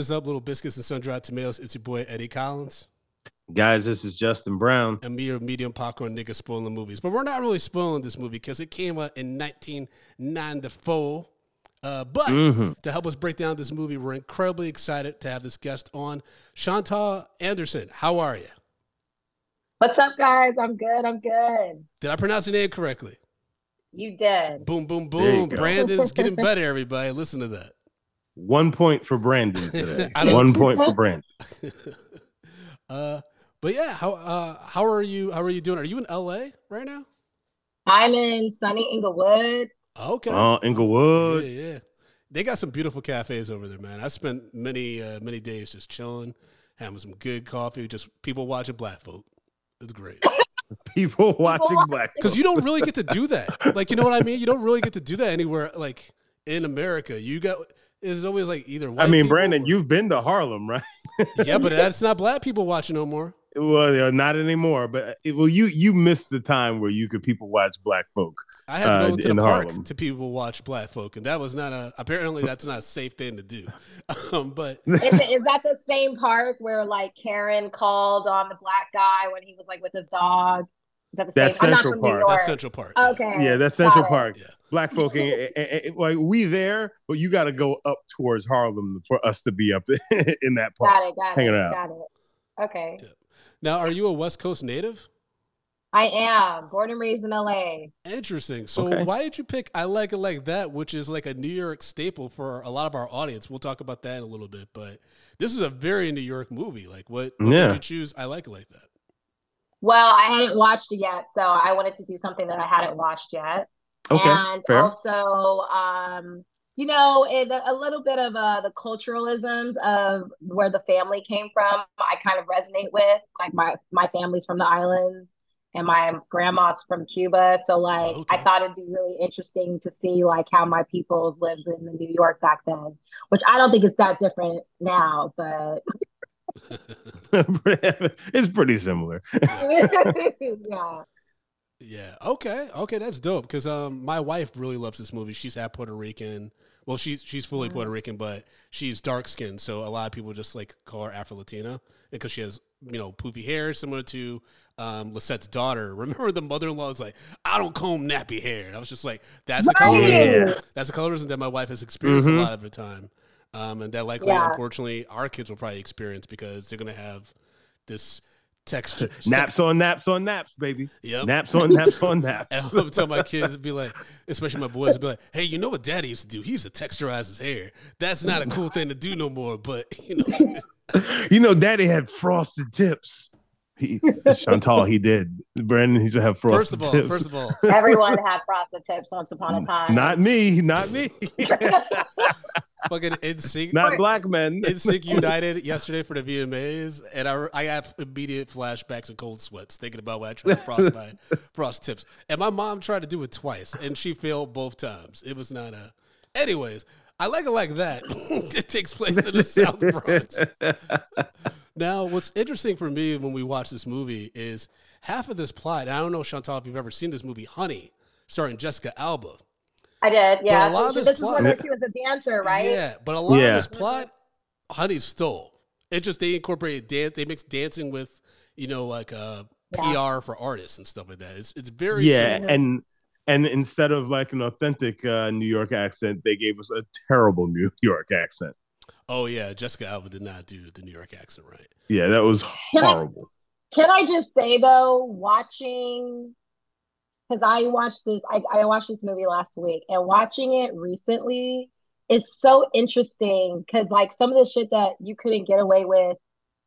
is up, little biscuits and sun-dried tomatoes? It's your boy Eddie Collins. Guys, this is Justin Brown. and me or medium popcorn niggas spoiling movies. But we're not really spoiling this movie because it came out in 1994. Uh, but Mhm. to help us break down this movie, we're incredibly excited to have this guest on, Shantal Anderson. How are you? What's up, guys? I'm good. I'm good. Did I pronounce your name correctly? You did. Boom, boom, boom. Brandon's getting better, everybody. Listen to that. One point for Brandon today. One point for Brandon. uh, but yeah, how uh, how are you? How are you doing? Are you in LA right now? I'm in sunny Inglewood. Okay. Oh, Inglewood. Yeah, yeah. They got some beautiful cafes over there, man. I spent many, uh, many days just chilling, having some good coffee, just people watching black folk. It's great. People watching watching- Black. Because you don't really get to do that. Like, you know what I mean? You don't really get to do that anywhere, like in America. You got, it's always like either I mean, Brandon, or- you've been to Harlem, right? Yeah, but that's not black people watching no more. Well, yeah, not anymore. But it, well, you you missed the time where you could people watch black folk. I had to Uh, go to the park Harlem. to people watch black folk, and that was not a, apparently that's not a safe thing to do. Um, but Is, it- is that the same park where like Karen called on the black guy when he was like with his dog? Is that the That's same? I'm not Central from Park. New York. that's Central Park. Okay. Yeah, that's Central. Park. Yeah. Black folk, ain't- like we there, but you got to go up towards Harlem for us to be up in that park. Got it. Got it. Hanging it. out. Got it. Okay. Yeah. Now, are you a West Coast native? I am born and raised in LA. Interesting. So Okay. why did you pick I Like It Like That, which is like a New York staple for a lot of our audience? We'll talk about that in a little bit, but this is a very New York movie. Like what, what Yeah. did you choose I Like It Like That? Well, I hadn't watched it yet, so I wanted to do something that I hadn't watched yet. Okay, and fair. also um you know it, a little bit of uh the culturalisms of where the family came from i kind of resonate with like my my family's from the islands and my grandma's from cuba so like okay. i thought it'd be really interesting to see like how my peoples lives in the new york back then which i don't think it's that different now but it's pretty similar. yeah Yeah. Okay. Okay, that's dope. Because um, my wife really loves this movie. She's half Puerto Rican. Well, she's she's fully Mm. Puerto Rican, but she's dark skinned. So a lot of people just like call her Afro Latina because she has you know poofy hair, similar to um, Lisette's daughter. Remember, the mother in law was like, "I don't comb nappy hair." And I was just like, "That's the colorism. That's the colorism that my wife has experienced Mhm. a lot of the time, um, and that likely, Yeah. unfortunately, our kids will probably experience because they're gonna have this texture naps on naps on naps, baby. Yep. Naps on naps on naps. And I'm gonna tell my kids, be like, especially my boys, be like, "Hey, you know what Daddy used to do? He used to texturize his hair. That's not a cool thing to do no more." But you know, you know, Daddy had frosted tips. He, Shantal, he did. Brandon, he used to have frosted first of all, tips. first of all, everyone had frosted tips once upon a time not me, not me, fucking NSYNC, not black men. NSYNC United yesterday for the VMAs, and I I have immediate flashbacks of cold sweats thinking about when I tried to frost my frost tips, and my mom tried to do it twice, and she failed both times. It was not a. Anyways, I like it like that. it takes place in the South Bronx. Now, what's interesting for me when we watch this movie is half of this plot. And I don't know, Shantal, if you've ever seen this movie, Honey, starring Jessica Alba. i did yeah a lot of this, this plot- where she was a dancer right Yeah, but a lot Yeah. of this plot, Honey stole. It just they incorporated dance. They mixed dancing with you know like uh, Yeah. PR for artists and stuff like that. It's it's very yeah, similar. and and instead of like an authentic uh, New York accent, they gave us a terrible New York accent. Oh yeah, Jessica Alba did not do the New York accent right. Yeah, that was Can I- horrible. Can I just say though, watching because I watched this, I, I watched this movie last week, and watching it recently is so interesting because like some of the shit that you couldn't get away with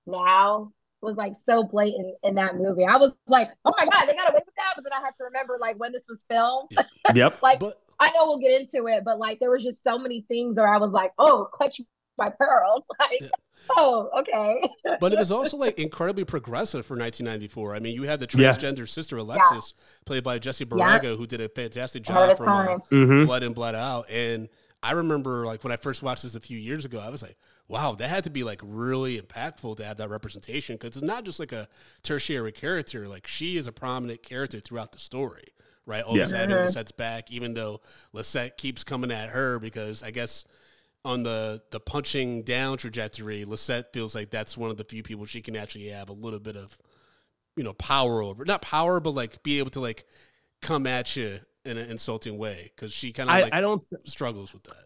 now was like so blatant in that movie. I was like, oh my god, they got away with that, but then I had to remember like when this was filmed. Yep. Like But I know we'll get into it, but like there was just so many things where I was like, oh, clutch my pearls. Like, Yeah. oh, okay. but it was also like incredibly progressive for 1994. I mean, you had the Yeah. transgender sister Alexis, played by Jesse Borrego, who did a fantastic job his from uh. Mm-hmm. Blood In Blood Out. And I remember, like, when I first watched this a few years ago, I was like, wow, that had to be like really impactful to have that representation because it's not just like a tertiary character. Like, she is a prominent character throughout the story, right? Always Yeah. having Mhm. Lisette's back, even though Lisette keeps coming at her because I guess on the the punching down trajectory, Lisette feels like that's one of the few people she can actually have a little bit of, you know, power over. Not power, but like be able to like come at you in an insulting way because she kind of I, like I don't. struggles with that.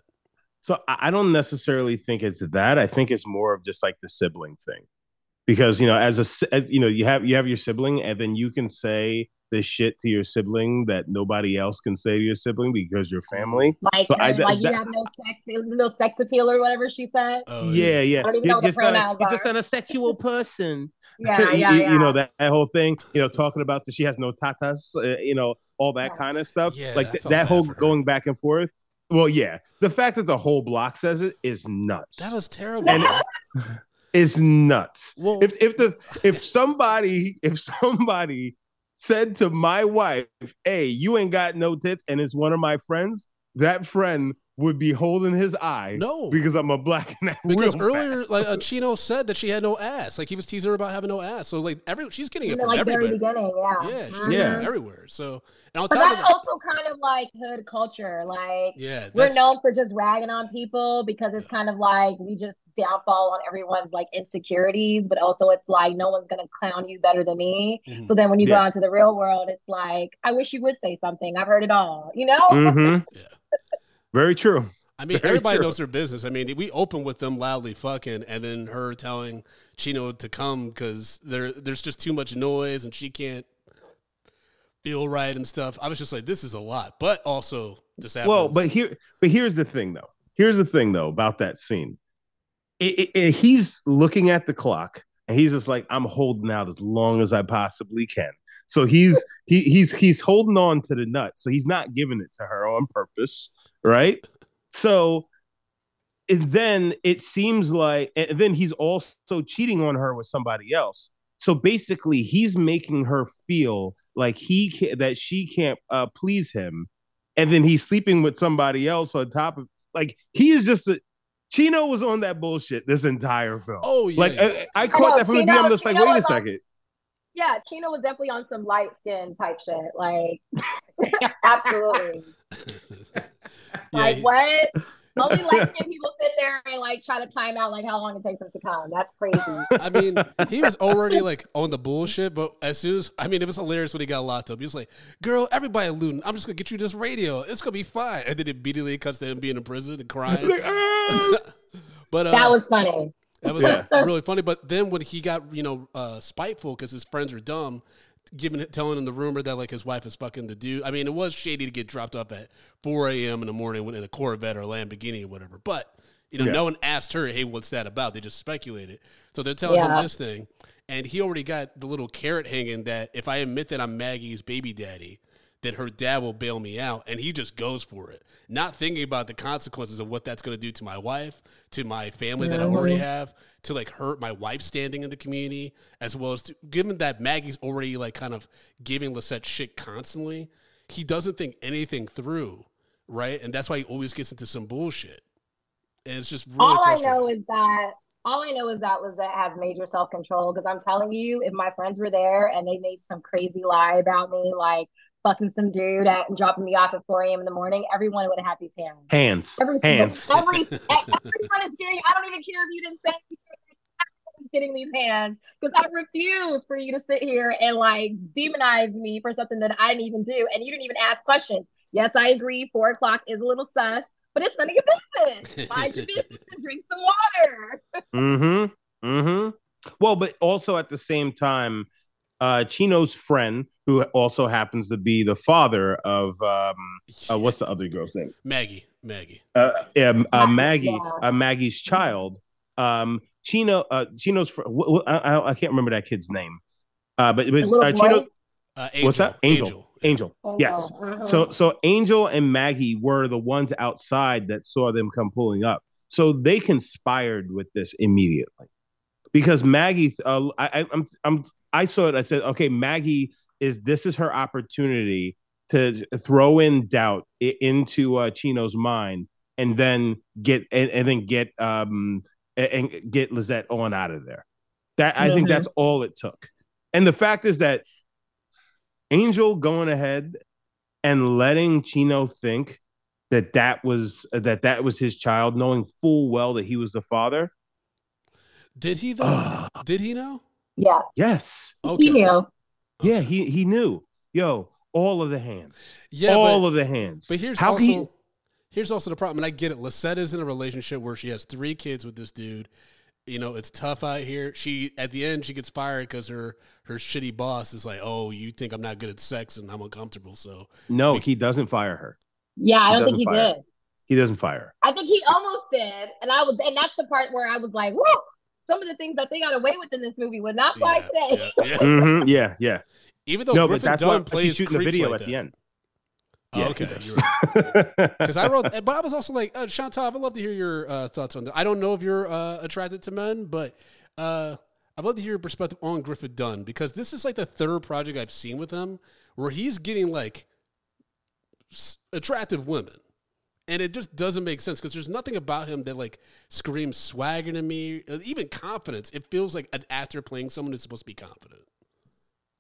So I I don't necessarily think it's that. I think it's more of just like the sibling thing, because you know, as a as, you know, you have you have your sibling, and then you can say this shit to your sibling that nobody else can say to your sibling because you're family. Like, So I- like that- you have no sex, no sex appeal or whatever she said. Oh, yeah, yeah. I don't even know You're just not a, you're just not a sexual person. Yeah, you, yeah, you- yeah. you know that, that whole thing. You know, talking about that she has no tatas. Uh, you know, all that Yeah. kind of stuff. Yeah, like th- that whole going back and forth. Well, yeah, the fact that the whole block says it is nuts. That was terrible. And is nuts. well, If if the if somebody if somebody said to my wife, "Hey, you ain't got no tits," and it's one of my friends, that friend would be holding his eye no, because I'm a black and that because earlier, fast. like uh, Chino said that she had no ass. Like he was teasing her about having no ass. So like every she's getting it from like very beginning, yeah. Yeah, she's Mhm. getting Yeah. it everywhere. So and on But top of that's that, also kind of like hood culture. Like yeah, we're known for just ragging on people because it's kind of like we just downfall on everyone's like insecurities, but also it's like no one's gonna clown you better than me. Mhm. So then when you Yeah. go into the real world, it's like I wish you would say something. I've heard it all, you know? Mhm. Yeah. Very true. I mean, Very everybody true. knows their business. I mean, we open with them loudly fucking, and then her telling Chino to come because there there's just too much noise and she can't feel right and stuff. I was just like, this is a lot, but also this happens. Well, but here, but here's the thing, though. Here's the thing, though, about that scene. It, it- he's looking at the clock, and he's just like, "I'm holding out as long as I possibly can." So he's he he's he's holding on to the nut. So he's not giving it to her on purpose, right? So, and then it seems like, and then he's also cheating on her with somebody else. So basically, he's making her feel like he can, that she can't uh, please him, and then he's sleeping with somebody else on top of like he is just a Chino was on that bullshit this entire film. oh yeah, like yeah. Uh, I, I caught know, that from the Chino- beginning. I'm just like, Chino wait a was on- second. Yeah, Chino was definitely on some light skin type shit. Like absolutely. like he- what? Only light skinned people sit there and like try to time out like how long it takes them to come. That's crazy. I mean, he was already like on the bullshit, but as soon as I mean, it was hilarious when he got locked up. He was like, "Girl, everybody looting. I'm just gonna get you this radio. It's gonna be fine." And then immediately it cuts to him being in prison and crying. Like, ah! but uh, that was funny. That was Yeah. really funny. But then when he got, you know, uh, spiteful because his friends are dumb, giving it, telling him the rumor that like his wife is fucking the dude. I mean, it was shady to get dropped up at 4 a.m. in the morning in a Corvette or Lamborghini or whatever. But you know, Yeah. no one asked her, "Hey, what's that about?" They just speculated. So they're telling Yeah. him this thing, and he already got the little carrot hanging that if I admit that I'm Maggie's baby daddy. That her dad will bail me out, and he just goes for it, not thinking about the consequences of what that's going to do to my wife, to my family that I already have, to like hurt my wife standing in the community, as well as to, given that Maggie's already like kind of giving Lisette shit constantly, he doesn't think anything through, right? And that's why he always gets into some bullshit. And it's just really all I know is that all I know is that Lisette has major self control because I'm telling you, if my friends were there and they made some crazy lie about me, like fucking some dude at, and dropping me off at 4 a.m. in the morning, everyone would have had these hands. hands, Every single, hands. every everyone is getting. I don't even care if you didn't say anything. Getting these hands because I refuse for you to sit here and like demonize me for something that I didn't even do, and you didn't even ask questions. Yes, I agree. Four o'clock is a little sus, but it's none of your business. Mind your business and drink some water. Mm-hmm. Mm-hmm. Well, but also at the same time, uh, Chino's friend, who also happens to be the father of um, uh, what's the other girl's name? Maggie? Maggie. Uh, um, uh, Maggie, Maggie, uh, Maggie's child. Um, Chino, uh, Chino's. Fr- wh- wh- I, I- I can't remember that kid's name. Uh, but but uh. Chino. Uh, Angel. What's that? Angel. Angel. Angel. Yes. Uh-huh. So so Angel and Maggie were the ones outside that saw them come pulling up. So they conspired with this immediately. Because Maggie uh, I, I I'm I'm I saw it I said okay Maggie is this is her opportunity to throw in doubt into uh, Chino's mind and then get and, and then get um and, and get Lisette on out of there. That I think Mhm. that's all it took. And the fact is that Angel going ahead and letting Chino think that that was that that was his child, knowing full well that he was the father. Did he though? Ah. Did he know? Yeah, Yes, Okay. he knew. yeah, he he knew. Yo, all of the hands, Yeah, all but- of the hands. But here's How also can you- here's also the problem, and I get it. Lisette is in a relationship where she has three kids with this dude. You know, it's tough out here. She at the end she gets fired because her her shitty boss is like, "Oh, you think I'm not good at sex and I'm uncomfortable." So no, he doesn't fire her. Yeah, I don't think he fire. did. He doesn't fire her. I think he almost did, and I was, and that's the part where I was like, "Whoa!" Some of the things that they got away with in this movie would not fly yeah, today. yeah, yeah. Mhm, yeah, yeah. Even though no, but Griffin that's Dunne why plays she's shooting the video like at the end. Oh, Yeah, he okay, does. you're right. Because I wrote, but I was also like, uh, Shantal, I'd love to hear your uh, thoughts on that. I don't know if you're uh, attracted to men, but uh, I'd love to hear your perspective on Griffin Dunne because this is like the third project I've seen with him where he's getting like s- attractive women. And it just doesn't make sense because there's nothing about him that like screams swagger to me, uh, even confidence. It feels like an actor playing someone who's supposed to be confident.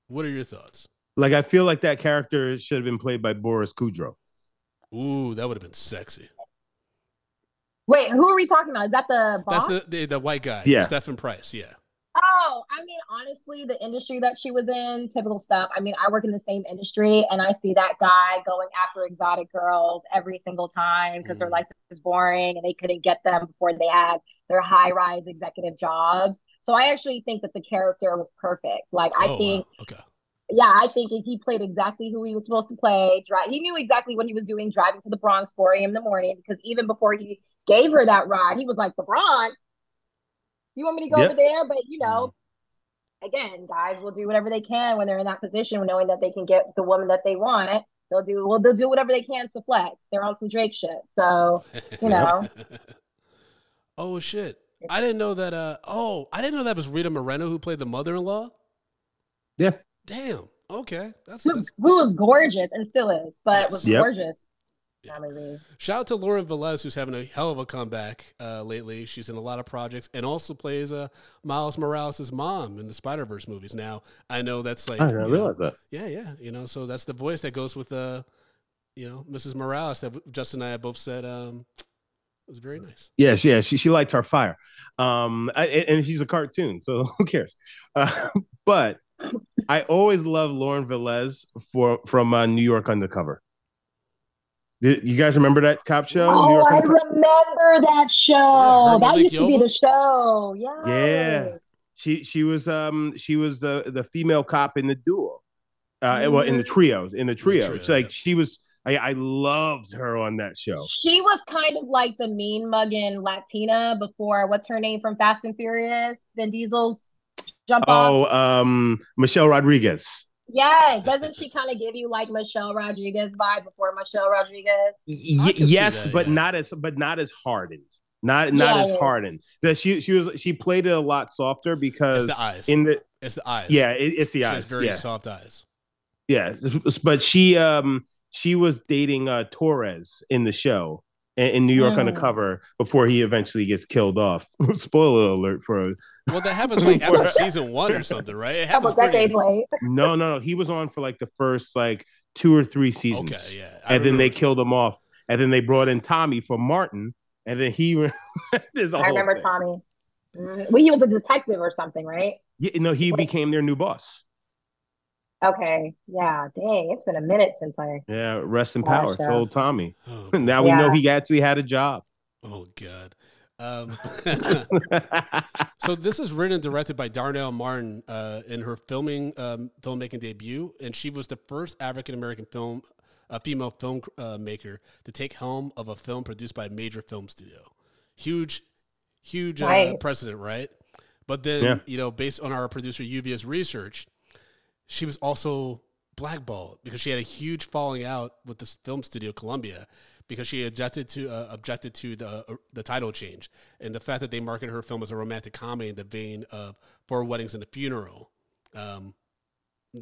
What are your thoughts? like I feel like that character should have been played by Boris Kodjoe. Ooh, that would have been sexy. Wait, who are we talking about? Is that the boss? That's the, the the white guy, Yeah. Stephen Price. Yeah. Oh, I mean, honestly, the industry that she was in, typical stuff. I mean, I work in the same industry and I see that guy going after exotic girls every single time because their Mm. life is boring and they couldn't get them before they had their high rise executive jobs. So I actually think that the character was perfect. Like, I oh, think, wow. okay. yeah, I think he played exactly who he was supposed to play. Dri- He knew exactly what he was doing driving to the Bronx 4 a.m. in the morning because even before he gave her that ride, he was like, the Bronx? You want me to go Yep. over there? But, you know, again, guys will do whatever they can when they're in that position, knowing that they can get the woman that they want. They'll do well. They'll do whatever they can to flex. They're on some Drake shit. So you know, oh shit! I didn't know that. Uh oh, I didn't know that was Rita Moreno who played the mother-in-law. Yeah. Damn. Okay, that's, who's, who was gorgeous and still is, but Yes. was Yep. gorgeous. Yeah. I shout out to Lauren Velez who's having a hell of a comeback uh, lately. She's in a lot of projects and also plays uh, Miles Morales' mom in the Spider Verse movies. Now I know that's like I didn't you know, realize that. Yeah, yeah. You know, so that's the voice that goes with uh, you know, Mrs. Morales that Justin and I both said um was very nice. Yes, yeah, she she liked our fire, um, I, and she's a cartoon, so who cares? Uh, but I always love Lauren Velez for from uh, New York Undercover. Did you guys remember that cop show? New oh, York I Undercover? remember that show. her that Malik used to be the show. Yeah. Yeah. She she was um she was the the female cop in the duo, uh, well in the Mhm. trio in the trio. trio, It's like yeah. she was. I, I loved her on that show. She was kind of like the mean mugging Latina before what's her name from Fast and Furious? Vin Diesel's jump off. Oh, um, Michelle Rodriguez. Yes, doesn't she kind of give you like Michelle Rodriguez vibe before Michelle Rodriguez? Y- I can see yes, that, but yeah. not as but not as hardened. Not not Yeah, as yeah. hardened. That she she was she played it a lot softer It's because the eyes. in the it's the eyes. yeah it, it's the she eyes has very yeah soft eyes. yeah but she um she was dating uh Torres in the show in, in New York Mm. Undercover before he eventually gets killed off. Spoiler alert for Well, that happens like after season one or something, right? It A happens couple decades pretty. late. no no no he was on for like the first like two or three seasons. Okay, yeah. I and then they killed him off, and then they brought in Tommy for Martin, and then he. there's a I remember thing. Tommy. Mhm. Well, he was a detective or something, right? Yeah, no, he became their new boss. Okay. Yeah. Dang, it's been a minute since I. Yeah, rest in power. yeah. Told Tommy. Oh, now we know he actually had a job. oh God. Um, so this is written and directed by Darnell Martin uh, in her filming um, filmmaking debut, and she was the first African American film, uh, female film uh, maker to take helm of a film produced by a major film studio. Huge, huge uh, Nice. precedent, right? But then Yeah. you know, based on our producer Lluvia's research, she was also blackballed because she had a huge falling out with the film studio Columbia because she objected to uh, objected to the uh, the title change and the fact that they marketed her film as a romantic comedy in the vein of Four Weddings and a Funeral. Um,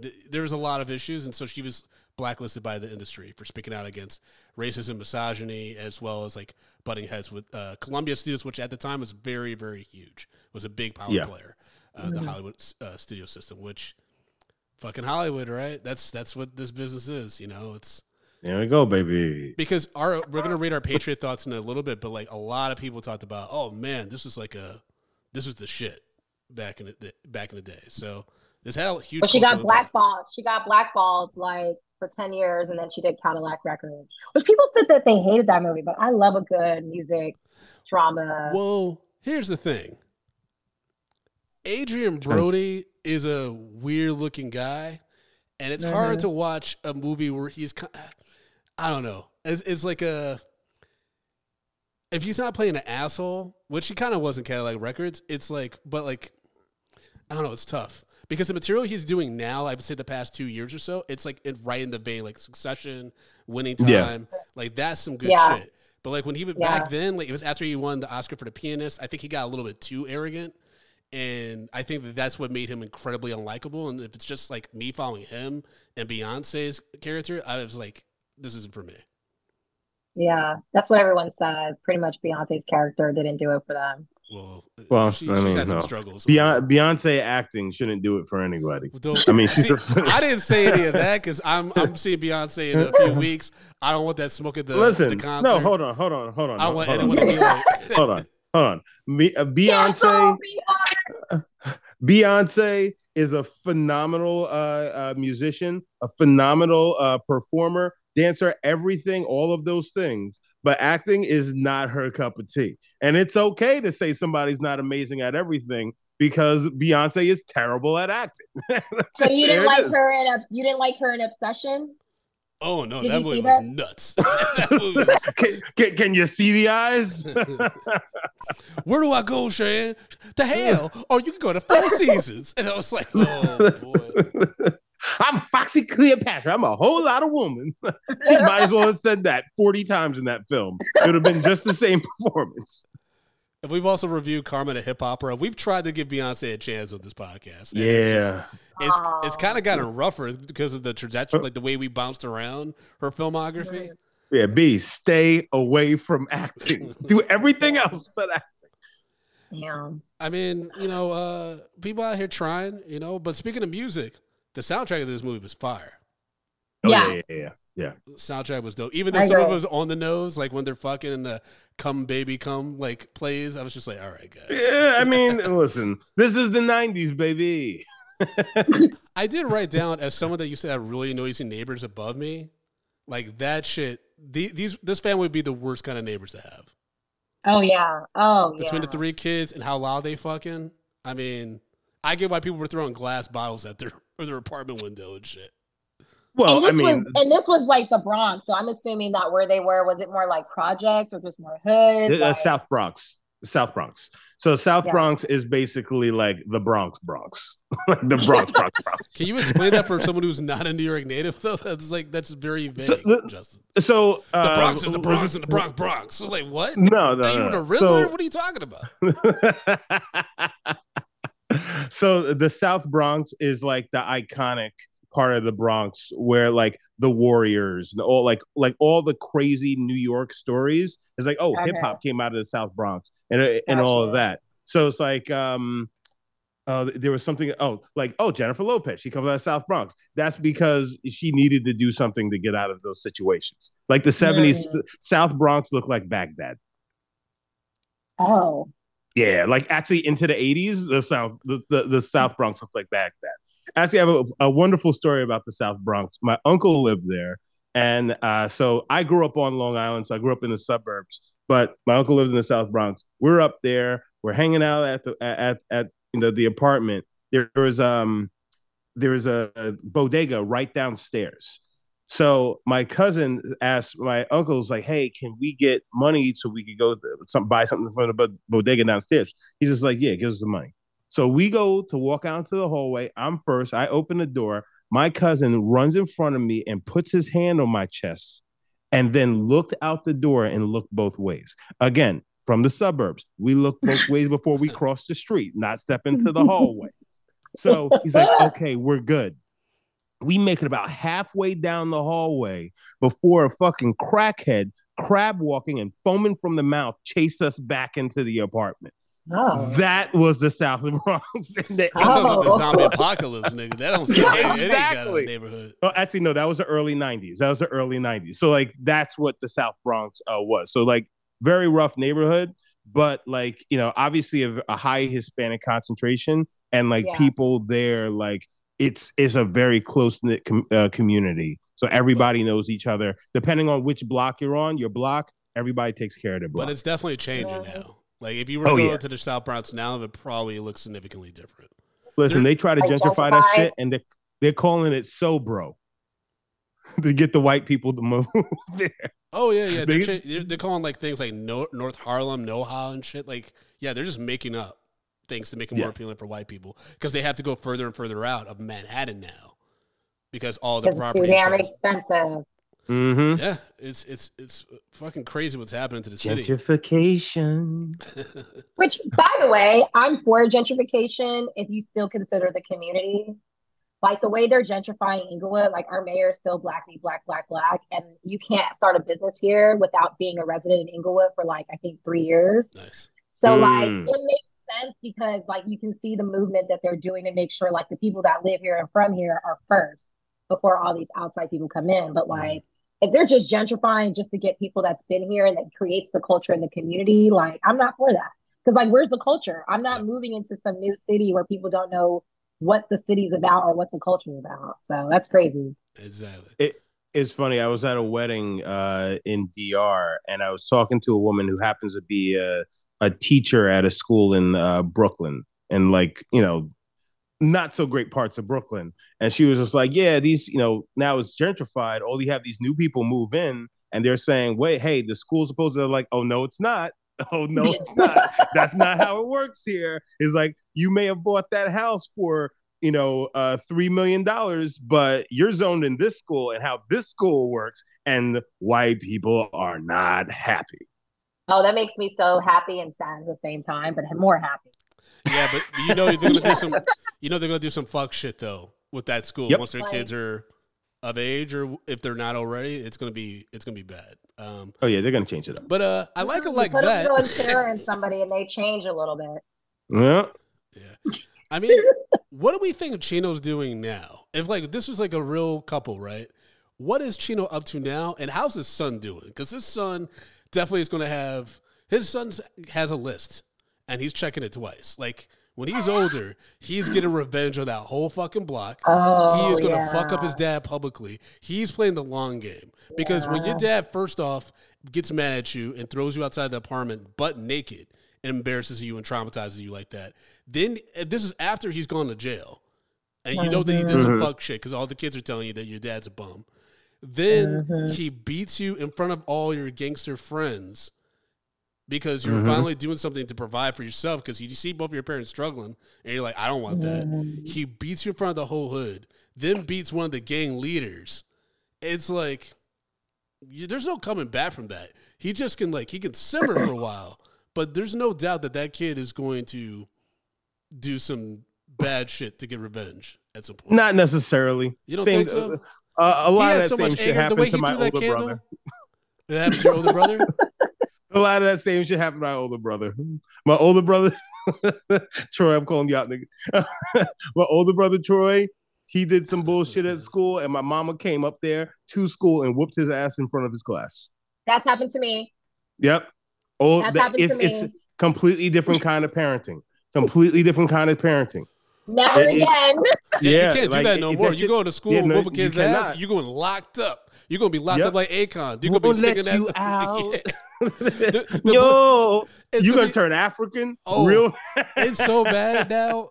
th- there's a lot of issues, and so she was blacklisted by the industry for speaking out against racism, misogyny, as well as like butting heads with uh, Columbia Studios, which at the time was very, very huge, was a big power Yeah. player, uh, the Hollywood uh, studio system, which fucking Hollywood, right? That's that's what this business is, you know. It's There we go, baby. because our we're gonna read our Patreon thoughts in a little bit, but like a lot of people talked about, oh man, this is like a this was the shit back in the back in the day. So this had a huge. But she got cultural impact. blackballed. She got blackballed like for 10 years and then she did Cadillac Records. Which people said that they hated that movie, but I love a good music drama. Well, here's the thing. Adrien Brody is a weird looking guy, and it's hard Mhm. to watch a movie where he's. ki- I don't know. It's, it's like a. If he's not playing an asshole, which he kind of was in Cadillac Records, it's like, but like, I don't know. It's tough because the material he's doing now, I would say the past two years or so, it's like in, right in the vein, like Succession, Winning Time, Yeah. like that's some good Yeah. shit. But like when he was Yeah. back then, like it was after he won the Oscar for the pianist. I think he got a little bit too arrogant, and I think that that's what made him incredibly unlikable. And if it's just like me following him and Beyonce's character, I was like, this isn't for me. Yeah, that's what everyone said. Pretty much Beyonce's character didn't do it for them. Well, Well, she, I she's mean, had some struggles. Beyonce, Beyonce acting shouldn't do it for anybody. Don't- I mean, she's See, the- I didn't say any of that because I'm I'm seeing Beyonce in a few weeks. I don't want that smoke at the, Listen, the concert. no, hold on, hold on, hold on. I don't want hold, anyone on to be like, hold on, hold on. Me, uh, Beyonce, Beyonce! Is a phenomenal uh, uh, musician, a phenomenal uh, performer, dancer, everything, all of those things. But acting is not her cup of tea, and it's okay to say somebody's not amazing at everything because Beyonce is terrible at acting. So you didn't like her in you didn't like her in Obsession? Oh no, Did that you movie was that? nuts. that movie was Can, can, can you see the eyes? where do I go, Shan? The hell? Or oh, you can go to Four Seasons. And I was like, oh boy. I'm Foxy Cleopatra. I'm a whole lot of woman. she might as well have said that 40 times in that film. It would have been just the same performance. And we've also reviewed Carmen a Hip Hopera. We've tried to give Beyonce a chance on this podcast. and it's Yeah. just- It's it's kind of gotten rougher because of the trajectory, like the way we bounced around her filmography. Yeah, B, stay away from acting. Do everything else but act. Yeah. I mean, you know, uh, people out here trying, you know. But speaking of music, the soundtrack of this movie was fire. Oh, Yeah. yeah, yeah, yeah. The soundtrack was dope. Even though I some of it was on the nose, like when they're fucking and the "Come Baby Come" like plays, I was just like, all right, guys. Yeah, I mean, listen, this is the 90s, baby. I did write down as someone that used to have really noisy neighbors above me, like that shit. The, these this family would be the worst kind of neighbors to have. Oh yeah. Oh Between yeah. the three kids and how loud they fucking. I mean, I get why people were throwing glass bottles at their or their apartment window and shit. Well, and I this mean, was and this was like the Bronx, so I'm assuming that where they were was it more like projects or just more hood? the, uh, South Bronx. South Bronx. So South Yeah. Bronx is basically like the Bronx Bronx. Like the Bronx Bronx Bronx. Can you explain that for someone who's not a New York native? Though that's like that's very vague, So the- Justin. So The uh, Bronx is the Bronx and the Bronx Bronx. So like what? No, no, Are you no, the no. Riddler? So- what are you talking about? so the South Bronx is like the iconic part of the Bronx where like the Warriors and all like like all the crazy New York stories It's like oh Okay. hip hop came out of the South Bronx and and all of that. So it's like um uh, there was something oh like oh Jennifer Lopez she comes out of South Bronx that's because she needed to do something to get out of those situations like the 70s Mm. South Bronx looked like Baghdad Oh. yeah, like actually into the 80s, the South the, the, the South Bronx looked like Baghdad. Actually, I have a, a wonderful story about the South Bronx. My uncle lived there. And uh, so I grew up on Long Island, so I grew up in the suburbs, but my uncle lives in the South Bronx. We're up there, we're hanging out at the at at know, the apartment. There was um there was a, a bodega right downstairs. So my cousin asked my uncle's like, "Hey, can we get money so we could go some buy something from the bodega downstairs?" He's just like, "Yeah, give us the money." So we go to walk out into the hallway. I'm first. I open the door. My cousin runs in front of me and puts his hand on my chest and then looked out the door and looked both ways. Again, from the suburbs, we look both ways before we cross the street, not step into the hallway. So he's like, okay, we're good. We make it about halfway down the hallway before a fucking crackhead, crab walking and foaming from the mouth, chased us back into the apartment. Oh. That was the South of Bronx. in the That sounds like the Oh. zombie apocalypse, nigga. That don't sound like any kind Exactly. of neighborhood. Oh, actually, no, that was the early 90s. That was the early 90s. So, like, that's what the South Bronx uh, was. So, like, very rough neighborhood, but, like, you know, obviously a, a high Hispanic concentration and, like, Yeah. people there, like, it's it's a very close knit com- uh, community. So everybody knows each other. Depending on which block you're on, your block, everybody takes care of their block. But it's definitely changing Yeah. now. Like if you were Oh, to go yeah. to the South Bronx now, it probably looks significantly different. Listen, they try to Like gentrify that shit, and they're they're calling it so, bro, to get the white people to move there. Oh yeah, yeah. They're, They- cha- they're, they're calling like things like no- North Harlem, NoHa, and shit. Like yeah, they're just making up things to make it more Yeah. appealing for white people because they have to go further and further out of Manhattan now because all the It's too property. damn is- expensive. Mm-hmm. Yeah, it's it's it's fucking crazy what's happening to the city. Gentrification. Which, by the way, I'm for gentrification if you still consider the community. Like the way they're gentrifying Inglewood, like our mayor is still black, black, black, black, and you can't start a business here without being a resident in Inglewood for like I think three years. nice. So like Mm. it makes sense because like you can see the movement that they're doing to make sure like the people that live here and from here are first before all these outside people come in. But like if they're just gentrifying just to get people that's been here and that creates the culture in the community, like I'm not for that. Because like where's the culture? I'm not moving into some new city where people don't know what the city's about or what the culture's about. So that's crazy. Exactly. It's funny. I was at a wedding uh, in DR, and I was talking to a woman who happens to be a, a teacher at a school in uh, Brooklyn, and like you know, not so great parts of Brooklyn. And she was just like, "Yeah, these you know now it's gentrified. All you have these new people move in, and they're saying, wait, hey, the school's supposed to like, oh no, it's not." Oh no, it's not. That's not how it works here. It's like you may have bought that house for you know, uh, three million dollars, but you're zoned in this school and how this school works, and white people are not happy. Oh, that makes me so happy and sad at the same time, but more happy. Yeah, but you know they're gonna do some. You know they're gonna do some fuck shit though with that school Yep. once their Like- kids are of age or if they're not already. It's gonna be it's gonna be bad. Um, Oh yeah, they're gonna change it up. but uh, I like it You like put that. a little terror in somebody and they change a little bit. Yeah, Yeah. I mean, what do we think Chino's doing now? If like this was like a real couple, right? What is Chino up to now, and how's his son doing? Because his son definitely is going to have his son has a list, and he's checking it twice. Like when he's older, he's getting revenge on that whole fucking block. Oh, he is going to yeah. fuck up his dad publicly. He's playing the long game because when your dad first off gets mad at you and throws you outside the apartment butt naked and embarrasses you and traumatizes you like that, then uh, this is after he's gone to jail. And you know that he did some Mhm. fuck shit because all the kids are telling you that your dad's a bum. Then Mhm. he beats you in front of all your gangster friends because you're Mhm. finally doing something to provide for yourself because you see both of your parents struggling and you're like, I don't want that. Mhm. He beats you in front of the whole hood, then beats one of the gang leaders. It's like you, there's no coming back from that. He just can like he can simmer for a while, but there's no doubt that that kid is going to do some bad shit to get revenge at some point. not necessarily. You don't Same- think so? Uh, a lot of that so same much shit anger. The happened to my that older candle. brother. It happened to your older brother. A lot of that same shit happened to my older brother. My older brother, Troy, I'm calling you out, nigga. my older brother, Troy, he did some bullshit at school, and my mama came up there to school and whooped his ass in front of his class. That's happened to me. Yep. Oh, That's that- happened it's, to me. it's completely different kind of parenting. Completely different kind of parenting. Never It- it- again. Yeah, Yeah, you can't do like, that no if more. that you shit- go to school yeah, and no, whoop a you kid's ass, you're going locked up. You're gonna be locked Yep. up like Akon. You're gonna be Won't singing let that. you out. Yeah. the- Yo, you gonna gonna be- turn African? Oh. Real? it's so bad now.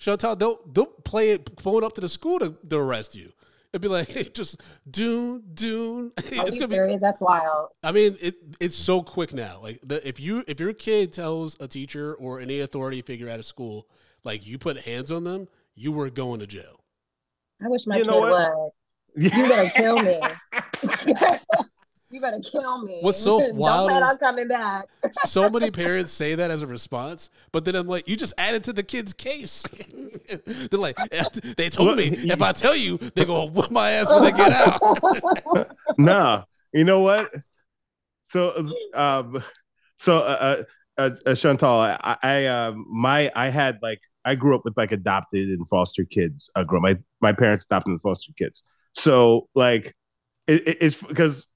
Shantal, they'll they'll play it phone up to the school to, to arrest you. It'd be like hey, just Dune, Dune. Are It's you gonna be. That's wild. I mean, it it's so quick now. Like the, if you if your kid tells a teacher or any authority figure at a school, like you put hands on them, you were going to jail. I wish my You kid know what? would. You better kill me. you better kill me. What's so Don't wild plan is- coming back. so many parents say that as a response, but then I'm like, you just added to the kid's case. They're like, they told me if I tell you, they go whoop my ass when they get out. nah, you know what? So, um, so uh, uh, uh, Shantal, I, I, uh, my, I had like, I grew up with like adopted and foster kids. I grew up, my my parents adopted and foster kids. So like, it, it- it's because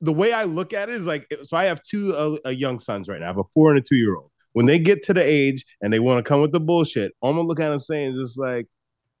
the way I look at it is like, so I have two uh, uh, young sons right now. I have a four and a two year old. When they get to the age and they want to come with the bullshit, I'm gonna look at them saying just like,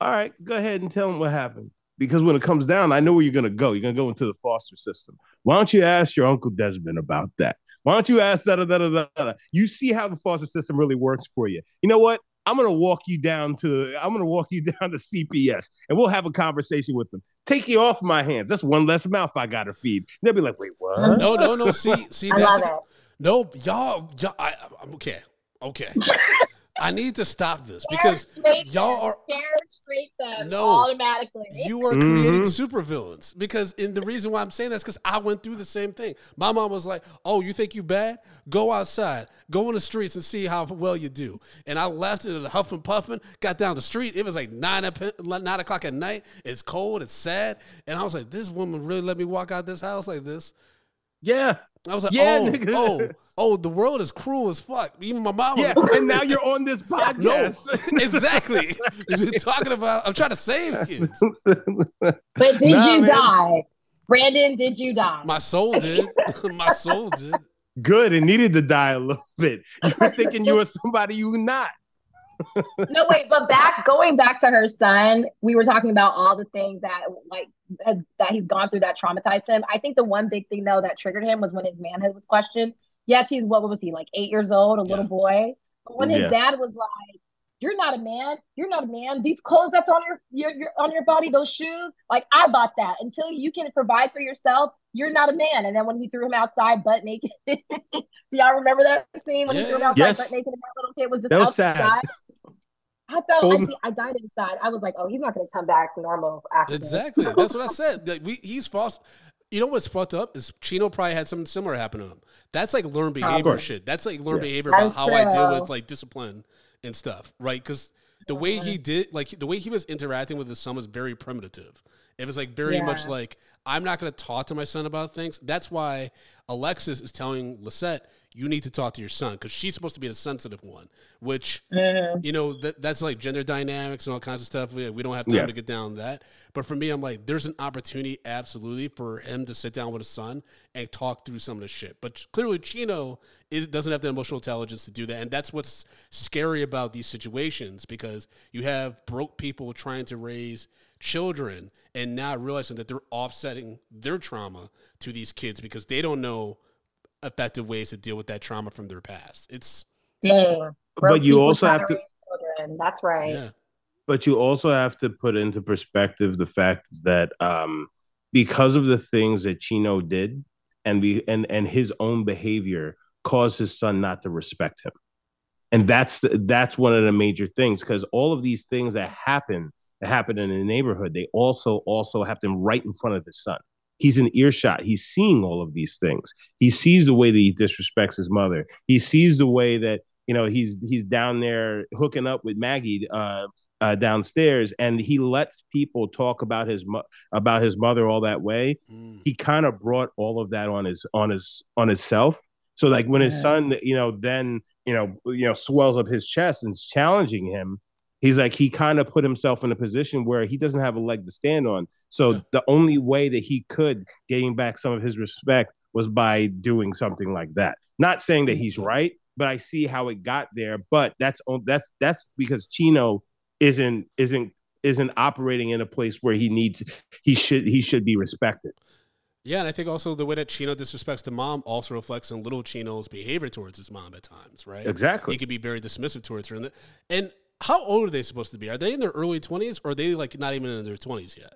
all right, go ahead and tell them what happened. Because when it comes down, I know where you're gonna go. You're gonna go into the foster system. Why don't you ask your uncle Desmond about that? Why don't you ask that? You see how the foster system really works for you. You know what? I'm gonna walk you down to I'm gonna walk you down to CPS and we'll have a conversation with them. Take you off my hands. That's one less mouth I gotta feed. And they'll be like, wait, what? No, no, no. See, see, I that's love it. no, y'all, y'all. I, I'm okay, okay. I need to stop this because y'all them. are scared straight them No. automatically. you are Mhm. creating supervillains because and the reason why I'm saying that's because I went through the same thing. My mom was like, "Oh, you think you bad? Go outside, go in the streets and see how well you do." And I left it huff and puffing, got down the street. It was like nine up- nine o'clock at night. It's cold, it's sad, and I was like, "This woman really let me walk out this house like this." Yeah, I was like, Yeah, "Oh, nigga. oh, oh, the world is cruel as fuck." Even my mom. yeah. like, and now you're on this podcast. no, podcast. exactly. You're talking about. I'm trying to save kids. But did Nah, you man. die? Brandon, did you die? My soul did. my soul did. Good. It needed to die a little bit. You were thinking you were somebody you were not. No, wait, but back going back to her son, we were talking about all the things that like has, that he's gone through that traumatized him. I think the one big thing though that triggered him was when his manhood was questioned. Yes, he's what was he like eight years old, a little boy. But when his Yeah. dad was like, "You're not a man. You're not a man. These clothes that's on your, your your on your body, those shoes, like I bought that. Until you can provide for yourself, you're not a man." And then when he threw him outside butt naked, do y'all remember that scene when he threw him outside Yes. butt naked and that little kid was just That was outside? sad. I felt I, Hold- see, I died inside. I was like, oh, he's not going to come back normal after. Exactly. That's what I said. Like, we he's false. You know what's fucked up is Chino probably had something similar happen to him. That's like learned behavior course. shit. That's like learned Yeah. behavior about how I deal with like discipline and stuff, right? Because the way he did, like the way he was interacting with his son was very primitive. It was like very much like I'm not going to talk to my son about things. That's why Alexis is telling Lisette, you need to talk to your son because she's supposed to be the sensitive one, which Mhm. you know that that's like gender dynamics and all kinds of stuff. We, we don't have time Yeah. to get down that. But for me, I'm like, there's an opportunity absolutely for him to sit down with his son and talk through some of the shit. But clearly, Chino it doesn't have the emotional intelligence to do that, and that's what's scary about these situations because you have broke people trying to raise children and not realizing that they're offsetting their trauma to these kids because they don't know effective ways to deal with that trauma from their past. It's Dang. But you also have to- Children. That's right. yeah. but you also have to put into perspective the fact that um, because of the things that Chino did and be and and his own behavior caused his son not to respect him, and that's the, that's one of the major things because all of these things that happen that happen in the neighborhood they also also happen right in front of his son. He's in earshot. He's seeing all of these things. He sees the way that he disrespects his mother. He sees the way that you know he's he's down there hooking up with Maggie uh, uh, downstairs, and he lets people talk about his mo- about his mother all that way. Mm. He kind of brought all of that on his on his on himself. So like when his son, you know, then you know you know swells up his chest and is challenging him. He's like he kind of put himself in a position where he doesn't have a leg to stand on. So Yeah. the only way that he could gain back some of his respect was by doing something like that. Not saying that he's right, but I see how it got there. But that's that's that's because Chino isn't isn't isn't operating in a place where he needs he should he should be respected. Yeah, and I think also the way that Chino disrespects the mom also reflects on little Chino's behavior towards his mom at times, right? Exactly. He could be very dismissive towards her. And, the, and how old are they supposed to be? Are they in their early 20s or are they like not even in their 20s yet?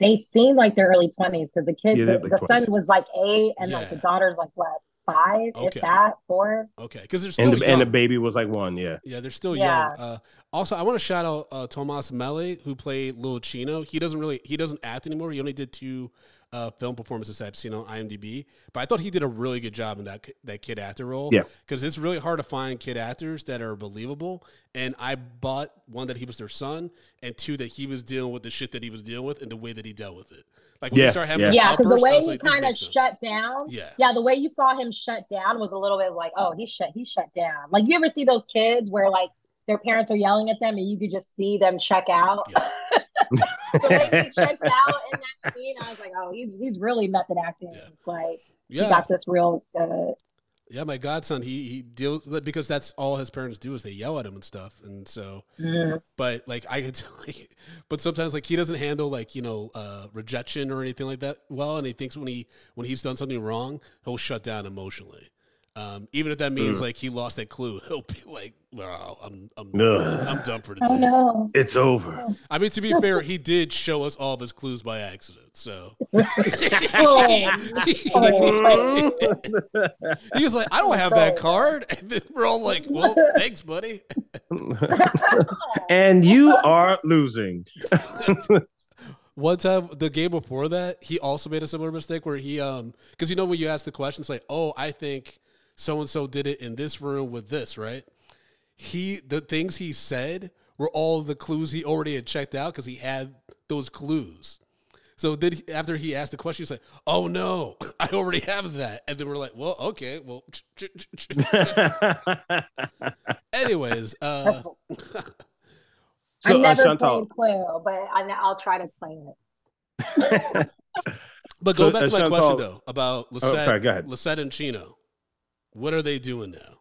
They seem like they're early 20s because the kid, Yeah, the, like the son was like eight and like the daughter's like what, five, Okay. if that, four. Okay, because they're still And the, and the baby was like one. Yeah. Yeah, they're still Yeah. young. Uh, also, I want to shout out uh, Tomas Melly, who played Lil Chino. He doesn't really he doesn't act anymore. He only did two uh, film performances I've seen on IMDb. But I thought he did a really good job in that that kid actor role. Yeah. because it's really hard to find kid actors that are believable. And I bought one that he was their son, and two that he was dealing with the shit that he was dealing with and the way that he dealt with it. Like when Yeah, he started having yeah. his Yeah, because the way he like, kind of shut down. Yeah. Yeah, the way you saw him shut down was a little bit like, oh, he shut he shut down. Like you ever see those kids where like their parents are yelling at them and you could just see them check out. the way he checked out in that scene, I was like, oh, he's he's really method acting. Yeah. Like he got this real uh, yeah. My godson, he he deals because that's all his parents do is they yell at him and stuff, and so. mm, but like I could like, but sometimes like he doesn't handle like you know uh, rejection or anything like that well, and he thinks when he when he's done something wrong, he'll shut down emotionally. Um, even if that means Mm. like he lost that clue, he'll be like, "Wow, I'm I'm Ugh. I'm done for oh today." no. It's over. I mean, to be fair, he did show us all of his clues by accident, so Oh. he was like, "I don't have that card," and then we're all like, "Well, thanks, buddy." and you are losing. One time, the game before that, he also made a similar mistake where he, um, because you know when you ask the questions like, "Oh, I think so and so did it in this room with this," right? He, the things he said were all the clues he already had checked out because he had those clues. So then, he- after he asked the question, he said, "Oh no, I already have that," and then we're like, "Well, okay, well." Anyways, uh, so, I uh, never Shantal, played Clue, but I, I'll try to play it. but So, going back uh, to my Shantal- question though about Oh, sorry, go ahead. Lisette and Chino, what are they doing now?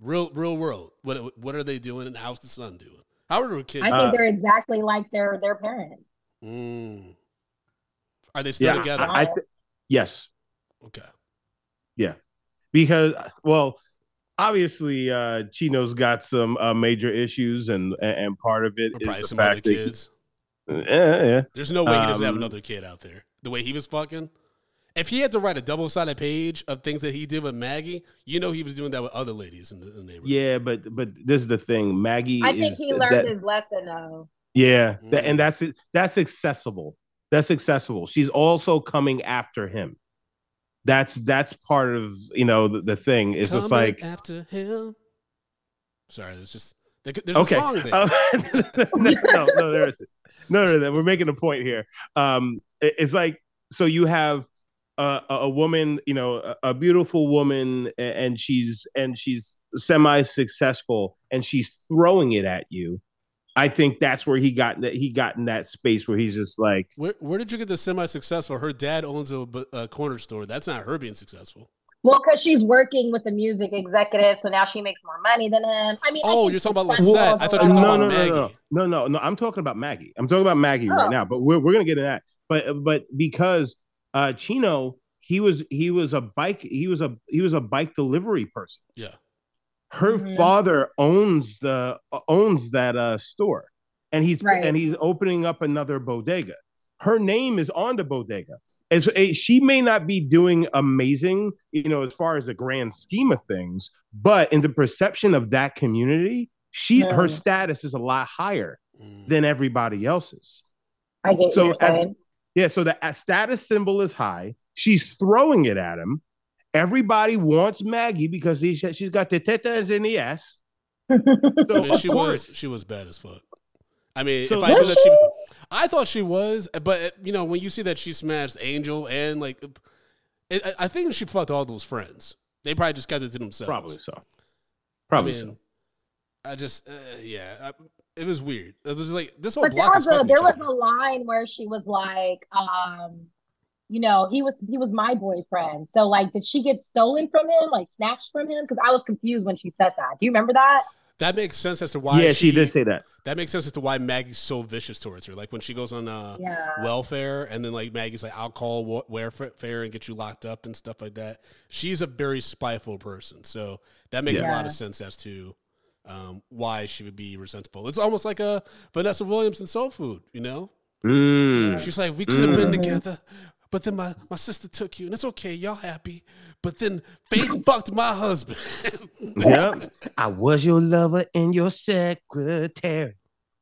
Real, real world. What what are they doing, and how's the son doing? How are the kids? I think Uh, they're exactly like their their parents. Mm. Are they still yeah, together? I, I th- yes, okay. Yeah. Because well, obviously, uh, Chino's got some uh, major issues, and and part of it Or is the some other fact that he- kids. yeah, yeah. There's no way he doesn't have Um, another kid out there. The way he was fucking. If he had to write a double sided page of things that he did with Maggie, you know he was doing that with other ladies in the, in the neighborhood. Yeah, but but this is the thing. Maggie. I think is he learned that- his lesson though. Yeah, tha- Mm. and that's. That's accessible. That's accessible. She's also coming after him. That's that's part of you know the, the thing. It's just like after him. Sorry, there's just there- there's okay, a song there. Uh, no, no, no, there isn't. No, no, no, we're making a point here. Um, it- it's like so you have a, a a woman, you know, a, a beautiful woman, and she's and she's semi successful, and she's throwing it at you. I think that's where he got that he got in that space where he's just like, Where, where did you get the semi successful? Her dad owns a, a corner store. That's not her being successful. Well, because she's working with the music executive, so now she makes more money than him. I mean, Oh, think you're talking about successful Lisette. I thought you were talking no, about no, no, Maggie. no, no, no. I'm talking about Maggie. I'm talking about Maggie right Oh. now, but we're we're gonna get in that. But but because uh Chino, he was he was a bike he was a he was a bike delivery person. Yeah. Her Mhm. father owns the owns that uh store, and he's Right. and he's opening up another bodega. Her name is on the bodega. And so eh, she may not be doing amazing, you know, as far as the grand scheme of things, but in the perception of that community, she Yeah. her status is a lot higher Mm. than everybody else's. I get So you're as- saying. Yeah, so the status symbol is high. She's throwing it at him. Everybody wants Maggie because he, she's got the tetas in the ass. So I mean, she course, was she was bad as fuck. I mean, So- if I knew Was that she, I thought she was, but you know, when you see that she smashed Angel and like, it, I- I think she fucked all those friends. They probably just kept it to themselves. probably so. Probably I mean, so. I just, uh, yeah, I, it was weird. It was like this whole but there was is a there was a line where she was like, um, you know, he was he was my boyfriend. So like, did she get stolen from him, like snatched from him? Because I was confused when she said that. Do you remember that? That makes sense as to why. Yeah, she did say that. That makes sense as to why Maggie's so vicious towards her. Like when she goes on uh, Yeah. welfare, and then like Maggie's like, "I'll call welfare and get you locked up and stuff like that." She's a very spiteful person, so that makes a lot of sense as to um, why she would be resentful. It's almost like a Vanessa Williams in Soul Food, you know? Mm. She's like, "We could have been Mm. together, but then my my sister took you, and it's okay, y'all happy, but then Faith fucked my husband. Yep. I was your lover and your secretary,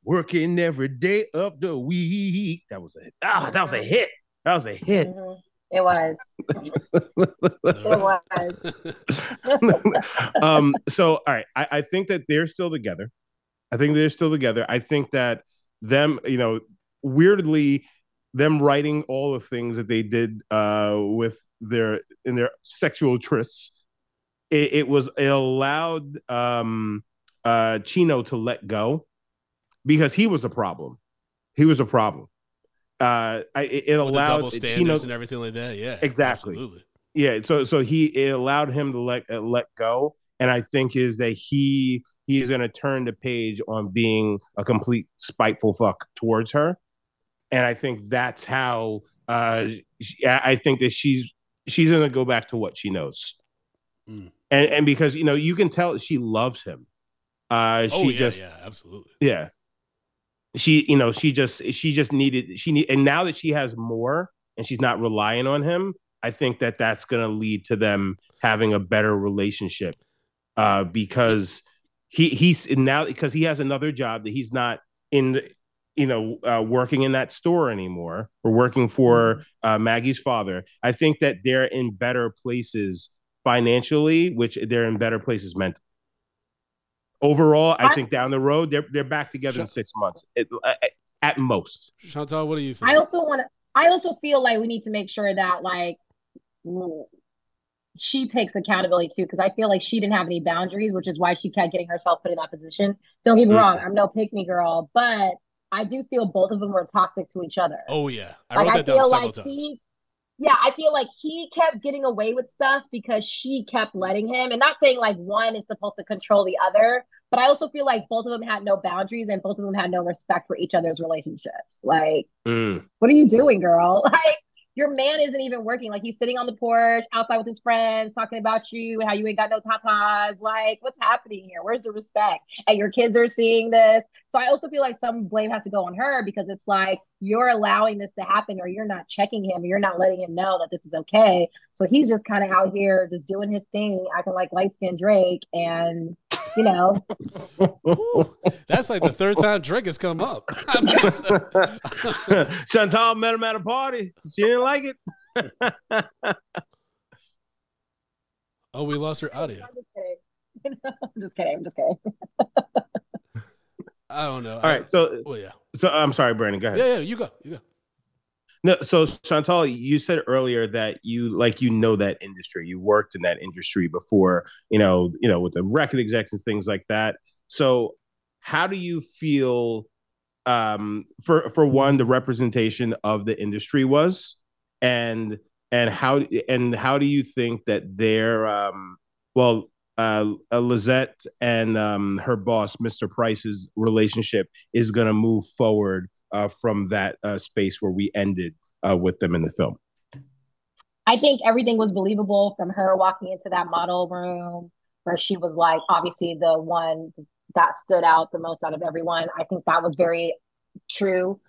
working every day of the week. That was a ah, that was a hit. That was a hit. Mhm. It was. It was. um, so all right, I, I think that they're still together. I think they're still together. I think that them, you know, weirdly, them writing all the things that they did uh with their in their sexual trysts, it, it was it allowed um uh Chino to let go because he was a problem. He was a problem. Uh, I, it, it allowed double standards Chino and everything like that. Yeah, Exactly. Absolutely. yeah so so he it allowed him to let uh, let go and i think is that he he's going to turn the page on being a complete spiteful fuck towards her and i think that's how uh she- i think that she's she's going to go back to what she knows Mm. and and because you know you can tell she loves him uh she oh yeah, just yeah, absolutely. yeah she you know she just she just needed she need and now that she has more and she's not relying on him i think that that's going to lead to them having a better relationship. Uh because he he's now because he has another job that he's not in you know uh, working in that store anymore or working for uh, maggie's father. I think that they're in better places financially which they're in better places mentally overall i I- think down the road they're they're back together in six months at, at most Shantal, what do you think? I also want to. I also feel like we need to make sure that like she takes accountability too, because I feel like she didn't have any boundaries, which is why she kept getting herself put in that position. Don't get me Mm. wrong, I'm no pick me girl, but I do feel both of them were toxic to each other. oh yeah, I like wrote I that down feel several like times. he, yeah, I feel like he kept getting away with stuff because she kept letting him, and not saying like one is supposed to control the other, but I also feel like both of them had no boundaries and both of them had no respect for each other's relationships. Like Mm. what are you doing, girl? Like, your man isn't even working. Like, he's sitting on the porch outside with his friends, talking about you and how you ain't got no tatas. Like, what's happening here? Where's the respect? And your kids are seeing this. So I also feel like some blame has to go on her because it's like you're allowing this to happen or you're not checking him, or you're not letting him know that this is okay. So he's just kind of out here just doing his thing, acting like light skinned Drake. And, you know, Ooh, that's like the third time Drake has come up. I'm Shantal met him at a party. She didn't like it. oh, we lost her audio. I'm just kidding. I'm just kidding. I'm just kidding. I don't know. All right, so Oh yeah. so I'm sorry, Brandon. Go ahead. Yeah, yeah. You go. You go. No, so Shantal, you said earlier that you like you know that industry. You worked in that industry before, you know, you know, with the record execs and things like that. So how do you feel um for for one the representation of the industry was and and how and how do you think that their um well uh, uh Lisette and um her boss Mr. Price's relationship is going to move forward uh, from that uh, space where we ended uh, with them in the film. I think everything was believable from her walking into that model room where she was like obviously the one that stood out the most out of everyone. I think that was very true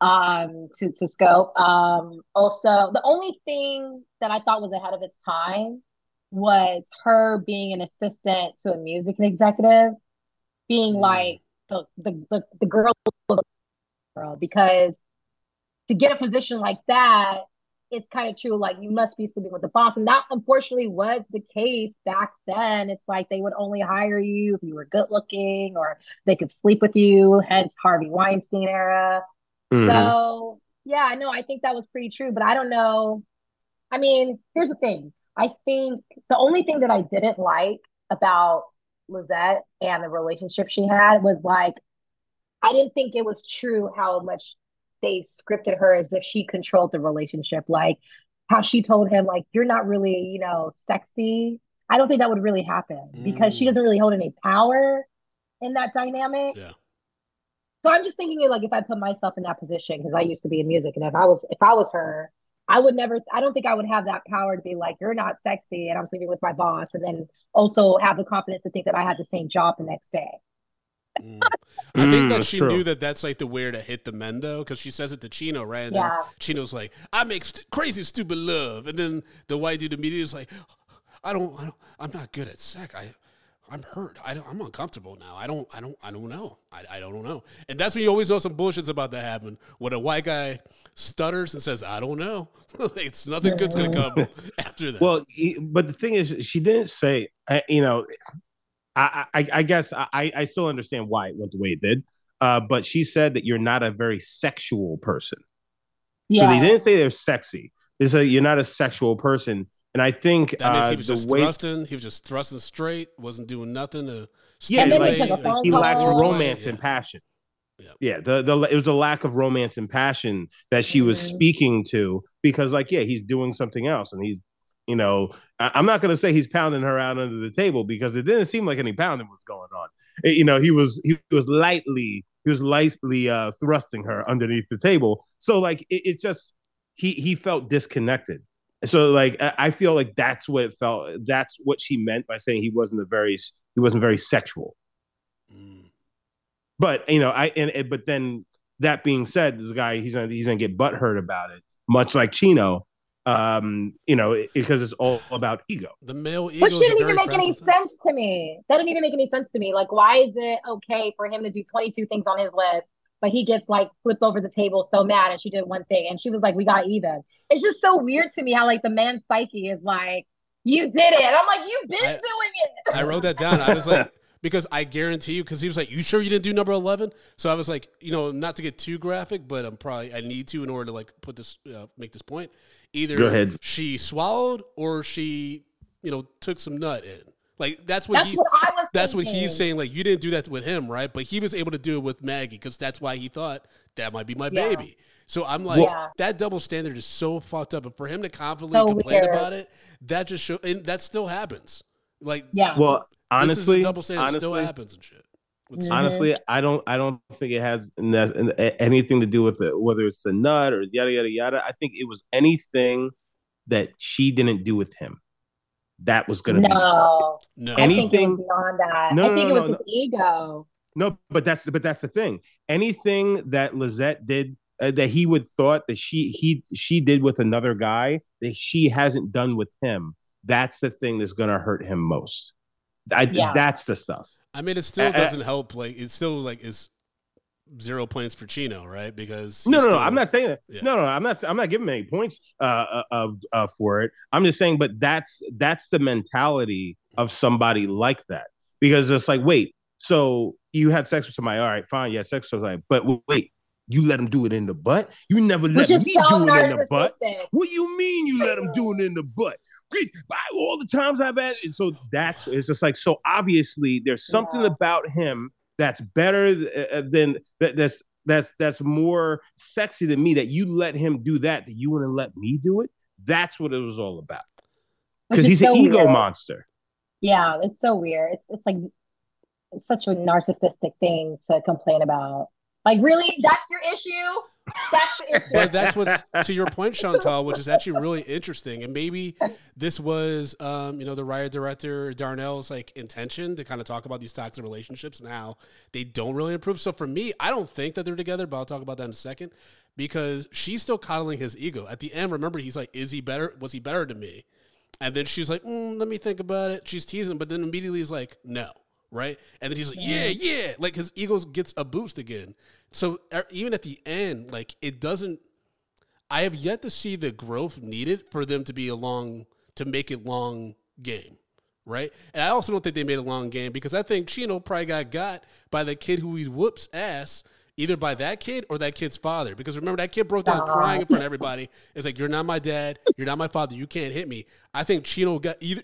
um to to scope. Um also the only thing that I thought was ahead of its time was her being an assistant to a music executive, being Mm. like the the the, the girl girl because to get a position like that it's kind of true. Like you must be sleeping with the boss. And that unfortunately was the case back then. It's like they would only hire you if you were good looking or they could sleep with you, hence Harvey Weinstein era. Mm-hmm. So yeah, I know. I think that was pretty true, but I don't know. I mean, here's the thing. I think the only thing that I didn't like about Lisette and the relationship she had was like, I didn't think it was true how much they scripted her as if she controlled the relationship. Like how she told him, like, you're not really, you know, sexy. I don't think that would really happen because she Mm. doesn't really hold any power in that dynamic. Yeah. So I'm just thinking like if I put myself in that position, because I used to be in music, and if I was if I was her, I would never I don't think I would have that power to be like, you're not sexy and I'm sleeping with my boss, and then also have the confidence to think that I had the same job the next day. Mm. I think Mm, that that's she true. knew that that's like the way to hit the men though, because she says it to Chino, right? And then Yeah. Chino's like, "I make st- crazy, stupid love," and then the white dude immediately is like, I don't, I don't I'm not good at sex. I I'm hurt. I am uncomfortable now. I don't. I don't. I don't know. I, I don't know. And that's when you always know some bullshit's about to happen. When a white guy stutters and says, "I don't know," it's nothing good's gonna come after that. Well, but the thing is, she didn't say. You know, I I, I guess I I still understand why it went the way it did. Uh, but she said that you're not a very sexual person. Yeah. So they didn't say they're sexy. They said you're not a sexual person. And I think that means uh, he was just way... thrusting. He was just thrusting straight. Wasn't doing nothing to. Yeah, like, he lacked romance yeah. and passion. Yeah. yeah, the the it was a lack of romance and passion that she was mm-hmm. speaking to because, like, yeah, he's doing something else, and he's, you know, I, am not gonna say he's pounding her out under the table because it didn't seem like any pounding was going on. It, you know, he was he was lightly he was lightly uh, thrusting her underneath the table. So like, it, it just he he felt disconnected so like I feel like that's what it felt. That's what she meant by saying he wasn't a very he wasn't very sexual. Mm. But you know, I and but then that being said, this guy he's gonna he's gonna get butthurt about it, much like Chino. Um, you know, because it's all about ego. The male ego. But she didn't even make any sense to me. That didn't even make any sense to me. Like, why is it okay for him to do 22 things on his list but he gets like flipped over the table so mad and she did one thing and she was like we got even it's just so weird to me how like the man's psyche is like you did it and i'm like you've been I, doing it i wrote that down i was like because i guarantee you because he was like you sure you didn't do number 11 so i was like you know not to get too graphic but i'm probably i need to in order to like put this uh, make this point either Go ahead. she swallowed or she you know took some nut in like that's what that's he's what I was that's thinking. what he's saying. Like you didn't do that with him, right? But he was able to do it with Maggie because that's why he thought that might be my yeah. baby. So I'm like, yeah. that double standard is so fucked up. And for him to confidently so complain weird. about it, that just show and that still happens. Like, yeah. Well, honestly, double standard honestly, still happens and shit. Mm-hmm. Honestly, I don't, I don't think it has anything to do with it, whether it's a nut or yada yada yada. I think it was anything that she didn't do with him that was going to no. be no anything beyond that. No, I think no, it was no, his ego. No, but that's but that's the thing. Anything that Lisette did uh, that he would thought that she he she did with another guy that she hasn't done with him. That's the thing that's going to hurt him most. I, yeah. That's the stuff. I mean, it still doesn't uh, help. Like, it still like is zero points for Chino, right? Because no, no, still, no, I'm not saying that. Yeah. No, no, I'm not. I'm not giving any points uh, uh, uh, for it. I'm just saying, but that's that's the mentality of somebody like that because it's like, wait, so you had sex with somebody? All right, fine, you had sex with somebody, but wait. You let him do it in the butt. You never let me so do it in the butt. What do you mean you let him do it in the butt? By all the times I've had, and so that's it's just like so. Obviously, there's something yeah. about him that's better uh, uh, than that, that's that's that's more sexy than me that you let him do that that you wouldn't let me do it that's what it was all about because he's so an ego weird. monster yeah it's so weird it's, it's like it's such a narcissistic thing to complain about like really that's your issue that's the issue. But that's what's to your point, Shantal, which is actually really interesting. And maybe this was, um, you know, the writer director Darnell's like intention to kind of talk about these toxic relationships and how they don't really improve. So for me, I don't think that they're together, but I'll talk about that in a second because she's still coddling his ego. At the end, remember, he's like, "Is he better? Was he better to me?" And then she's like, mm, "Let me think about it." She's teasing, but then immediately he's like, "No." Right? And then he's like, yeah, yeah, like his ego gets a boost again. So even at the end, like it doesn't. I have yet to see the growth needed for them to be a long to make it long game, right? And I also don't think they made a long game because I think Chino probably got got by the kid who he whoops ass either by that kid or that kid's father. Because remember, that kid broke down crying in front of everybody. It's like, you're not my dad. You're not my father. You can't hit me. I think Chino got either,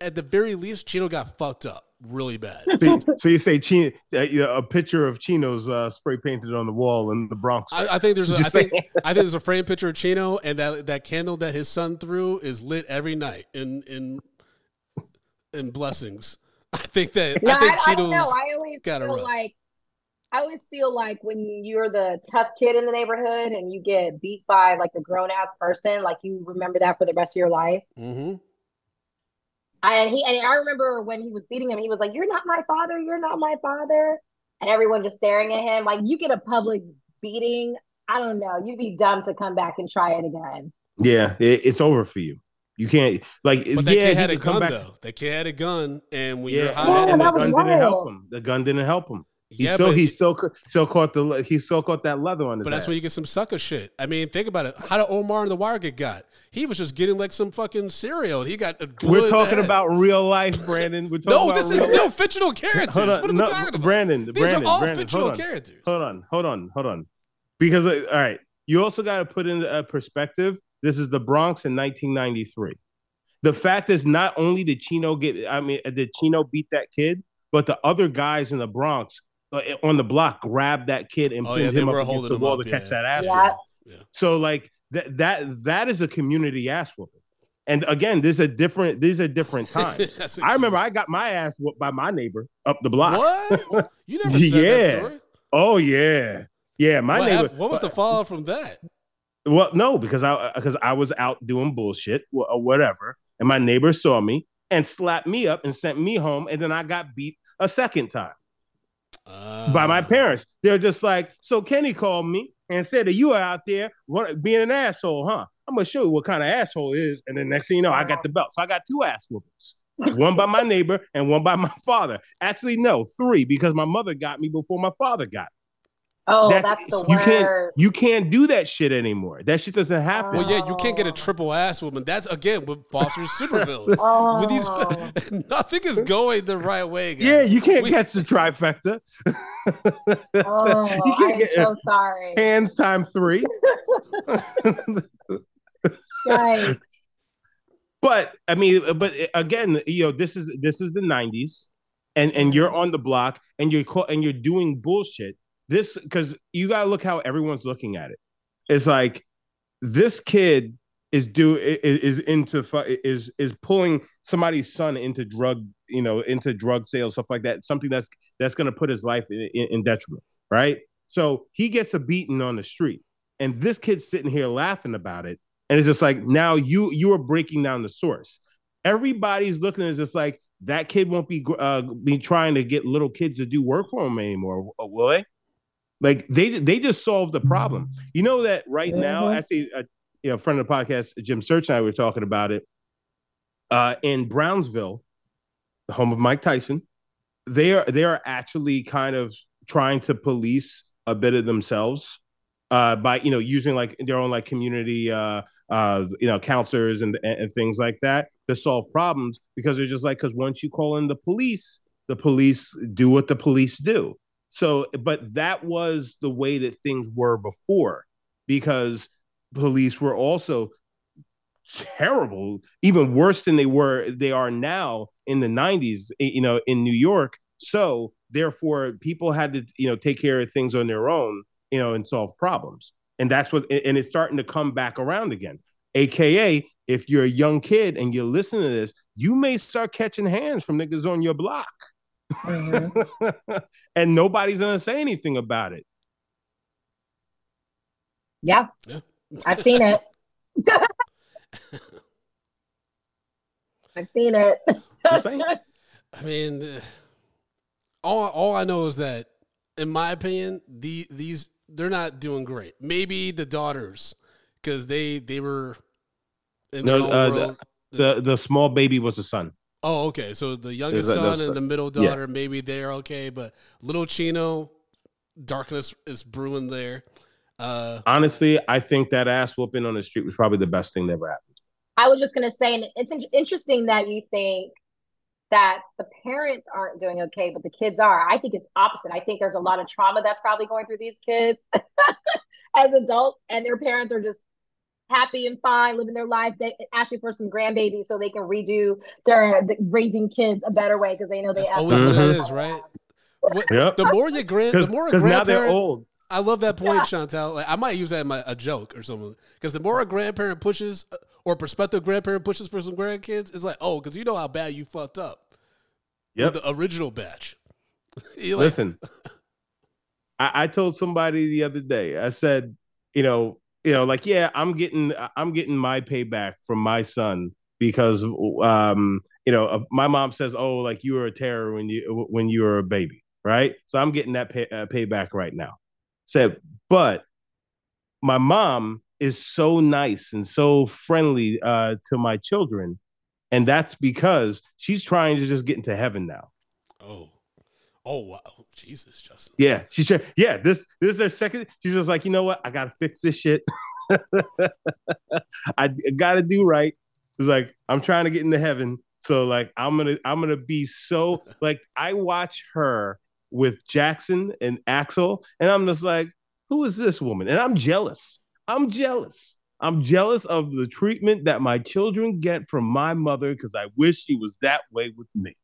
at the very least, Chino got fucked up really bad. so you say Chino, uh, a picture of Chino's uh, spray painted on the wall in the Bronx. I, I, think there's a, I think, I think there's a framed picture of Chino, and that that candle that his son threw is lit every night in in in blessings. I think that no, I think I, Chino's I, I always feel like I always feel like when you're the tough kid in the neighborhood and you get beat by like a grown ass person, like you remember that for the rest of your life. Mm-hmm. And he and I remember when he was beating him, he was like, "You're not my father. You're not my father," and everyone just staring at him. Like you get a public beating. I don't know. You'd be dumb to come back and try it again. Yeah, it, it's over for you. You can't like But that yeah, kid he had a come gun back- though. That kid had a gun, and when Yeah, you're high, Yeah, and and the that was gun didn't help him. The gun didn't help him. He yeah, still but, he still still caught the he still caught that leather on his but that's where you get some sucker shit. I mean, think about it. How did Omar and the Wire get got? He was just getting like some fucking cereal. He got. a We're talking head. about real life, Brandon. We're talking No, about this is still fictional characters. Hold on, What are no, we talking about? Brandon, These Brandon, are all Brandon, fictional hold on. characters. Hold on, hold on, hold on. Because uh, all right, you also got to put in a perspective. This is the Bronx in 1993. The fact is, not only did Chino get, I mean, did Chino beat that kid, but the other guys in the Bronx Uh, on the block grabbed that kid and Oh, pinned yeah, him up against the wall up, to catch that ass. Yeah. whooping. So like that that that is a community ass whooping. And again, these are different. These are different times. I remember I got my ass whooped by my neighbor up the block. What? You never said Yeah. that story. Oh yeah, yeah. My what, neighbor. hap- what was the fallout from that? Well, no, because I uh, because I was out doing bullshit or uh, whatever, and my neighbor saw me and slapped me up and sent me home, and then I got beat a second time by my Uh, parents. They're just like, so Kenny called me and said that you are out there being an asshole, huh? I'm gonna show you what kind of asshole it is, and then next thing you know, I got the belt. So I got two ass whoopings. one by my neighbor and one by my father. Actually, no, three because my mother got me before my father got. Me. Oh, that's, the you can't you can't do that shit anymore. That shit doesn't happen. Well, yeah, you can't get a Oh. triple ass woman. That's again with Foster's supervillains. Oh. With these, oh. nothing is going the right way. Guys. Yeah, you can't We- catch the trifecta. Oh, You can't I'm get- so sorry. Hands time three. Guys, but I mean, but again, you know, this is this is the '90s, and and you're on the block, and you're call, and you're doing bullshit. This because you gotta look how everyone's looking at it. It's like this kid is do is into is is pulling somebody's son into drug you know into drug sales stuff like that something that's that's going to put his life in, in, detriment right? So he gets a beating on the street and this kid's sitting here laughing about it and it's just like now you you are breaking down the source. Everybody's looking at just like that kid won't be uh be trying to get little kids to do work for him anymore will they like they they just solved the problem. You know that right now Mhm. actually a you know, friend of the podcast jim search and i were talking about it. Uh in brownsville the home of mike tyson they are they are actually kind of trying to police a bit of themselves uh by you know using like their own like community uh uh you know counselors and and, and things like that to solve problems because they're just like because once you call in the police the police do what the police do so but that was the way that things were before because police were also terrible even worse than they were they are now in the 90s you know in new york. So therefore people had to you know take care of things on their own you know and solve problems. And that's what and it's starting to come back around again. Aka if you're a young kid and you listen to this you may start catching hands from niggas on your block Mhm. and nobody's gonna say anything about it yeah, Yeah. I've seen it. I've seen it. I mean, uh, all all I know is that, in my opinion, the these they're not doing great. Maybe the daughters, because they they were in No, uh, world. the the small baby was a son oh, okay. So the youngest Is that- son that's- and the middle yeah. daughter, maybe they're okay, but little Chino, darkness is brewing there. Uh, honestly i think that ass whooping on the street was probably the best thing that ever happened I was just gonna say, and it's in- interesting that you think that the parents aren't doing okay, but the kids are. I think it's opposite. I think there's a lot of trauma that's probably going through these kids as adults, and their parents are just happy and fine, living their life. They asking for some grandbabies so they can redo their the, raising kids a better way because they know they that's always to what it is, right? What, Yep. The more you grand, the more a because now they're old I love that point, Shantal. Like I might use that in my, a joke or something. Because the more a grandparent pushes, uh, or prospective grandparent pushes for some grandkids, it's like, oh, because you know how bad you fucked up. Yep. The original batch. You're like, Listen, I, I told somebody the other day. I said, you know, you know, like, yeah, I'm getting, I'm getting my payback from my son because, um, you know, uh, my mom says, oh, like you were a terror when you when you were a baby, right? So I'm getting that pay, uh, payback right now. Said, but my mom is so nice and so friendly uh, to my children, and that's because she's trying to just get into heaven now. Oh, oh wow, Jesus, Justin. Yeah, she's try- yeah. This this is her second. She's just like, you know what? I gotta fix this shit. I gotta do right. It's like I'm trying to get into heaven, so like I'm gonna I'm gonna be so like I watch her with Jackson and Axel, and I'm just like, who is this woman? And I'm jealous. I'm jealous. I'm jealous of the treatment that my children get from my mother because I wish she was that way with me.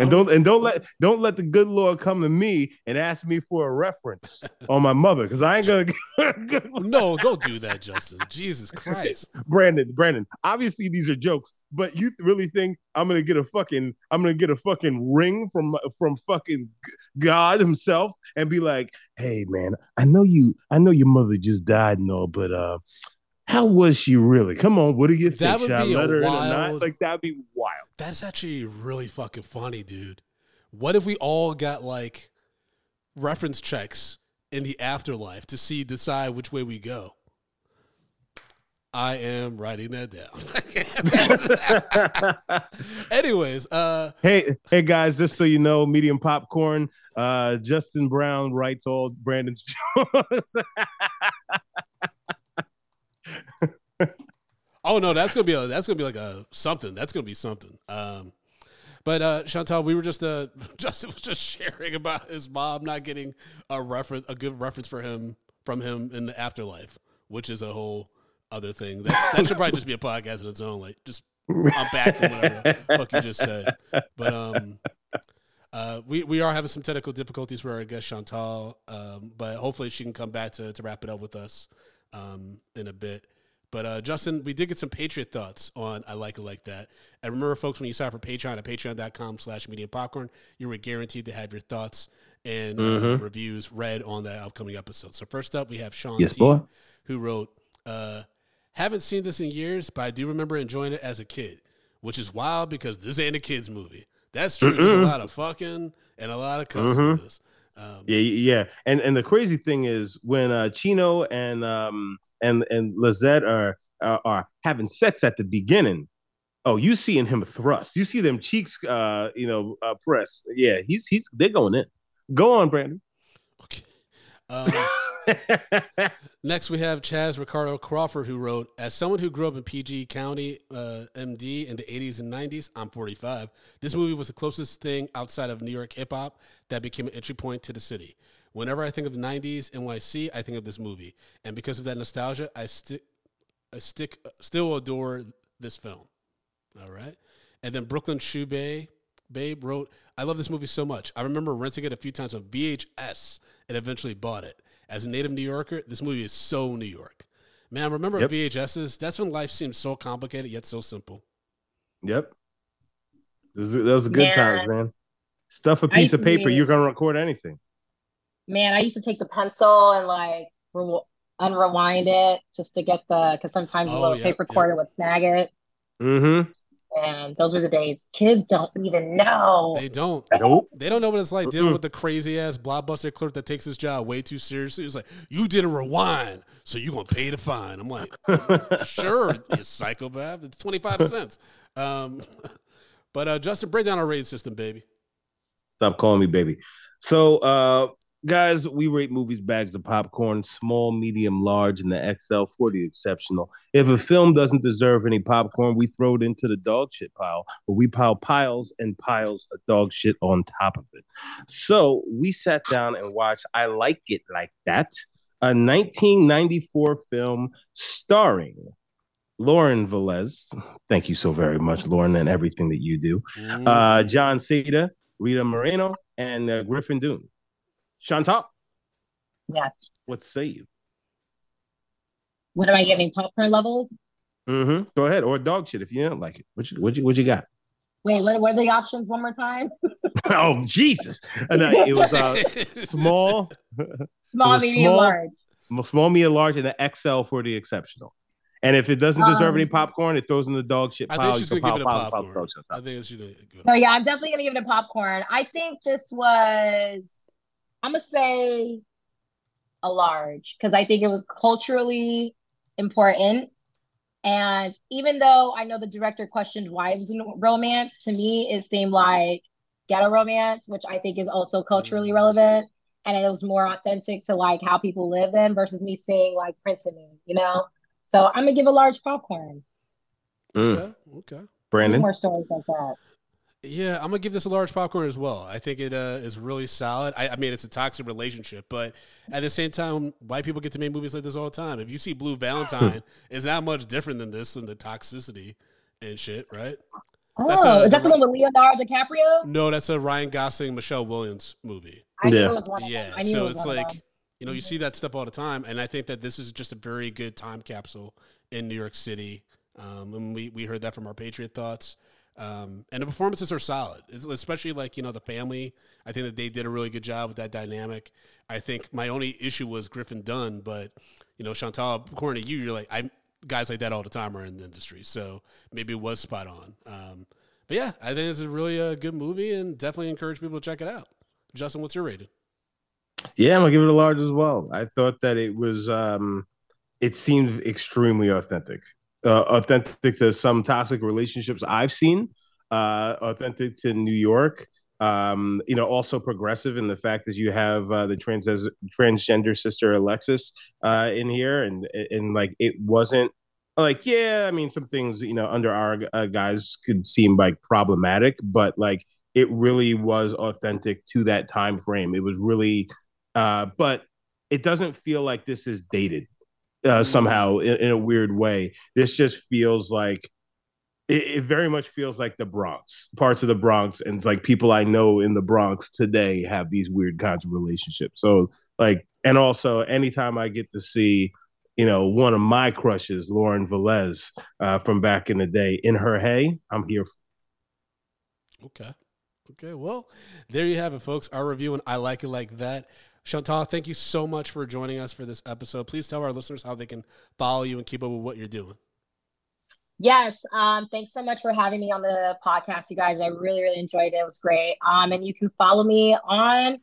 And don't and don't let don't let the good Lord come to me and ask me for a reference on my mother because I ain't gonna no, don't do that, Justin. Jesus Christ. Brandon, Brandon. Obviously, these are jokes, but you really think I'm gonna get a fucking I'm gonna get a fucking ring from from fucking God Himself and be like, "Hey, man, I know you, I know your mother just died and all, but uh, how was she really? Come on, what do you think? That would Should be a let her in or wild- not? Like that'd be wild. That's actually really fucking funny, dude. What if we all got like reference checks in the afterlife to see decide which way we go? I am writing that down. Anyways, uh Hey, hey guys, just so you know, medium popcorn. Uh, Justin Brown writes all Brandon's jokes. oh no, that's gonna be a that's gonna be like a something. That's gonna be something. Um but uh Shantal, we were just uh Justin was just sharing about his mom not getting a reference a good reference for him from him in the afterlife, which is a whole other thing. That's that should probably just be a podcast in its own, like just unpacking whatever the fuck you just said. But um uh, we, we are having some technical difficulties with our guest Shantal, um, but hopefully she can come back to, to wrap it up with us um, in a bit. But uh, Justin, we did get some Patreon thoughts on I Like It Like That. And remember, folks, when you sign up for Patreon at patreon.com slash media popcorn, you were guaranteed to have your thoughts and uh, Mhm. reviews read on the upcoming episode. So first up, we have Sean Yes, T, boy. who wrote, uh, haven't seen this in years, but I do remember enjoying it as a kid, which is wild because this ain't a kid's movie. That's true. There's a lot of fucking and a lot of cussing Mhm. this. Um, Yeah, yeah. And and the crazy thing is when uh Chino and um and and Lisette are are, are having sex at the beginning. Oh, you seeing him thrust. You see them cheeks uh you know uh press. Yeah, he's he's they're going in. Go on, Brandon. Okay. Um, next, we have Chaz Ricardo Crawford, who wrote, "As someone who grew up in PG County, uh, MD, in the '80s and '90s, I'm 45. This movie was the closest thing outside of New York hip hop that became an entry point to the city. Whenever I think of the '90s NYC, I think of this movie, and because of that nostalgia, I stick, I stick, still adore this film. All right, and then Brooklyn Shoe Bay." Babe wrote, I love this movie so much. I remember renting it a few times on VHS and eventually bought it. As a native New Yorker, this movie is so New York. Man, remember Yep. VHSs? That's when life seemed so complicated yet so simple. Yep. Those, are- those are good Yeah. times, man. Stuff a piece used of paper, be- you're gonna record anything. Man, I used to take the pencil and like re- unrewind it just to get the because sometimes the Oh, little yeah, tape yeah. recorder would snag it. Mm-hmm. And those were the days. Kids don't even know. They don't. Nope. They don't know what it's like dealing Mm-mm. with the crazy ass blockbuster clerk that takes his job way too seriously. It's like, you didn't rewind, so you're going to pay the fine. I'm like, sure, you psychopath. It's 25 cents. Um, but uh, Justin, break down our rating system, baby. Stop calling me baby. So, uh, guys, we rate movies bags of popcorn, small, medium, large, and the XL for the exceptional. If a film doesn't deserve any popcorn, we throw it into the dog shit pile, but we pile piles and piles of dog shit on top of it. So we sat down and watched I Like It Like That, a 1994 film starring Lauren Velez. Thank you so very much, Lauren, and everything that you do uh, Jon Seda, Rita Moreno, and uh, Griffin Dunne. Shantal, Yeah. what say you? What am I giving popcorn level? Mm-hmm. Go ahead, or dog shit if you don't like it. What you what you what you got? Wait, what, what are the options one more time? oh Jesus! Uh, no, it was uh, small, Small, was medium, small. large. small, medium, large, and the XL for the exceptional. And if it doesn't deserve any Um, popcorn, it throws in the dog shit I pile. think she's You going can to give it a popcorn. I think she's going to give So yeah, I'm definitely gonna give it a popcorn. I think this was I'm gonna say a large because I think it was culturally important. And even though I know the director questioned why it was a romance, to me it seemed like ghetto romance, which I think is also culturally relevant. And it was more authentic to like how people live then versus me seeing like Prince and me, you know? So I'm gonna give a large popcorn. Mm. Okay. Okay. Brandon. More stories like that. Yeah, I'm gonna give this a large popcorn as well. I think it uh, is really solid. I, I, mean, it's a toxic relationship, but at the same time, white people get to make movies like this all the time. If you see Blue Valentine, it's not much different than this than the toxicity and shit, right? That's oh, a, is that the one with Leonardo DiCaprio? No, that's a Ryan Gosling, Michelle Williams movie. I yeah. knew it was one of yeah, them. I knew so it was it's one like you know you see that stuff all the time, and I think that this is just a very good time capsule in New York City. Um, and we we heard that from our Patreon thoughts. Um, and the performances are solid, especially like you know the family. I think that they did a really good job with that dynamic. I think my only issue was Griffin Dunne, but you know Shantal, according to you, you're like I guys like that all the time are in the industry, so maybe it was spot on. Um, but yeah, I think it's a really a good movie, and definitely encourage people to check it out. Justin, what's your rating? Yeah, I'm gonna give it a large as well. I thought that it was, um, it seemed extremely authentic uh, authentic to some toxic relationships I've seen, uh, authentic to New York. Um, you know, also progressive in the fact that you have uh, the trans transgender sister Alexis uh, in here, and and like it wasn't like yeah, I mean some things you know under our uh, guys could seem like problematic, but like it really was authentic to that time frame. It was really, uh, but it doesn't feel like this is dated uh, somehow in, in, a weird way. This just feels like it, it, very much feels like the Bronx, parts of the Bronx, and it's like people I know in the Bronx today have these weird kinds of relationships. So like, and also anytime I get to see, you know, one of my crushes, Lauren Velez, uh, from back in the day, in her hey, I'm here. For- Okay. Okay, well, there you have it, folks. Our review and I like it like that. Shantal, thank you so much for joining us for this episode. Please tell our listeners how they can follow you and keep up with what you're doing. Yes, um, thanks so much for having me on the podcast, you guys. I really, really enjoyed it. It was great. Um, and you can follow me on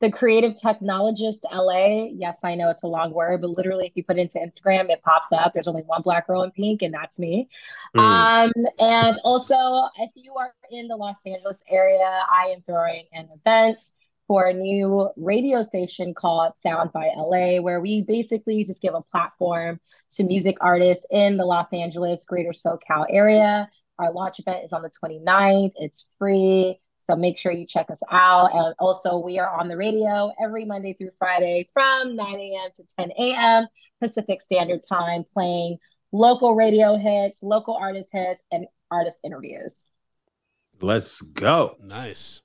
the Creative Technologist LA. Yes, I know it's a long word, but literally, if you put it into Instagram, it pops up. There's only one black girl in pink, and that's me. Mm. Um, and also, if you are in the Los Angeles area, I am throwing an event for a new radio station called Sound by LA, where we basically just give a platform to music artists in the Los Angeles, greater SoCal area. Our launch event is on the 29th. It's free. So make sure you check us out. And also, we are on the radio every Monday through Friday from 9 a.m. to 10 a.m. Pacific Standard Time, playing local radio hits, local artist hits, and artist interviews. Let's go. Nice.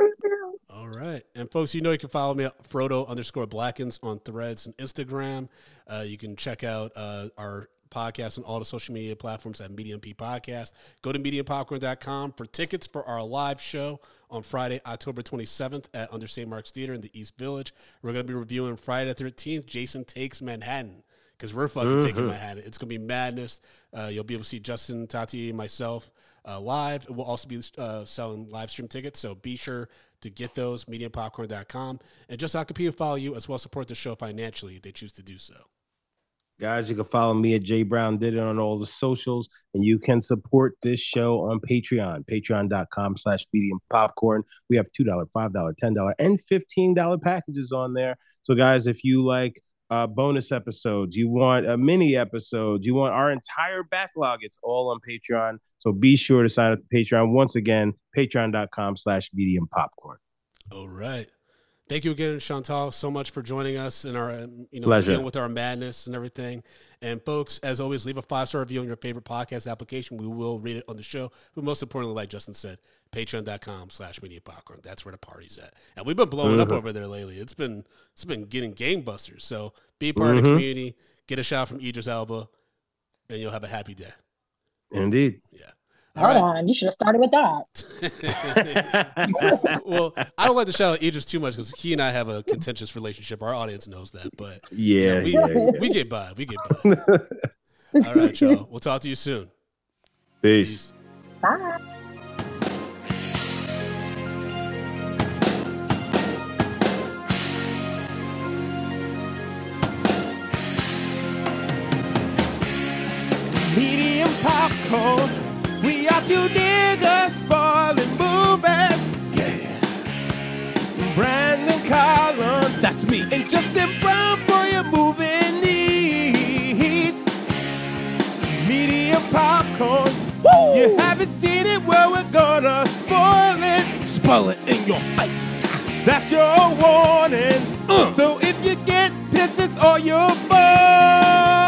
All right. And folks, you know you can follow me at Frodo underscore Blackens on threads and Instagram. Uh, you can check out uh, our podcast on all the social media platforms at Medium P Podcast. Go to mediumpopcorn.com for tickets for our live show on Friday, October 27th at Under St. Mark's Theater in the East Village. We're going to be reviewing Friday the 13th, Jason Takes Manhattan because we're fucking mm-hmm. taking Manhattan. It's gonna be madness. Uh, you'll be able to see Justin, Tati, myself uh, live. We'll also be uh, selling live stream tickets, so be sure to get those. Mediumpopcorn.com and just how can people follow you as well support the show financially if they choose to do so. Guys, you can follow me at Jay Brown Did It on all the socials, and you can support this show on Patreon, patreon.com slash medium popcorn. We have $2, $5, $10, and $15 packages on there. So, guys, if you like uh, bonus episodes, you want a mini episode, you want our entire backlog, it's all on Patreon. So be sure to sign up to Patreon. Once again, patreon.com slash medium popcorn. All right. Thank you again, Shantal, so much for joining us in our, um, you know, Pleasure. dealing with our madness and everything. And folks, as always, leave a five star review on your favorite podcast application. We will read it on the show. But most importantly, like Justin said, patreon.com slash media popcorn. That's where the party's at. And we've been blowing mm-hmm. up over there lately. It's been it's been getting gangbusters. So be part mm-hmm. of the mm-hmm. community, get a shout from Idris Elba, and you'll have a happy day. Indeed. Yeah. Hold right. on, you should have started with that. well, I don't like to shout out Idris too much because he and I have a contentious relationship. Our audience knows that, but yeah, you know, we, yeah, yeah. we get by. We get by. All right, y'all. We'll talk to you soon. Peace. Peace. Bye. Medium popcorn. We are two niggas spoiling movies. Yeah. Brandon Collins. That's me. And Justin Brown for your moving needs. Medium popcorn. Woo! You haven't seen it, well, we're gonna spoil it. Spoil it in your face. That's your warning. Uh. So if you get pisses or you're bored,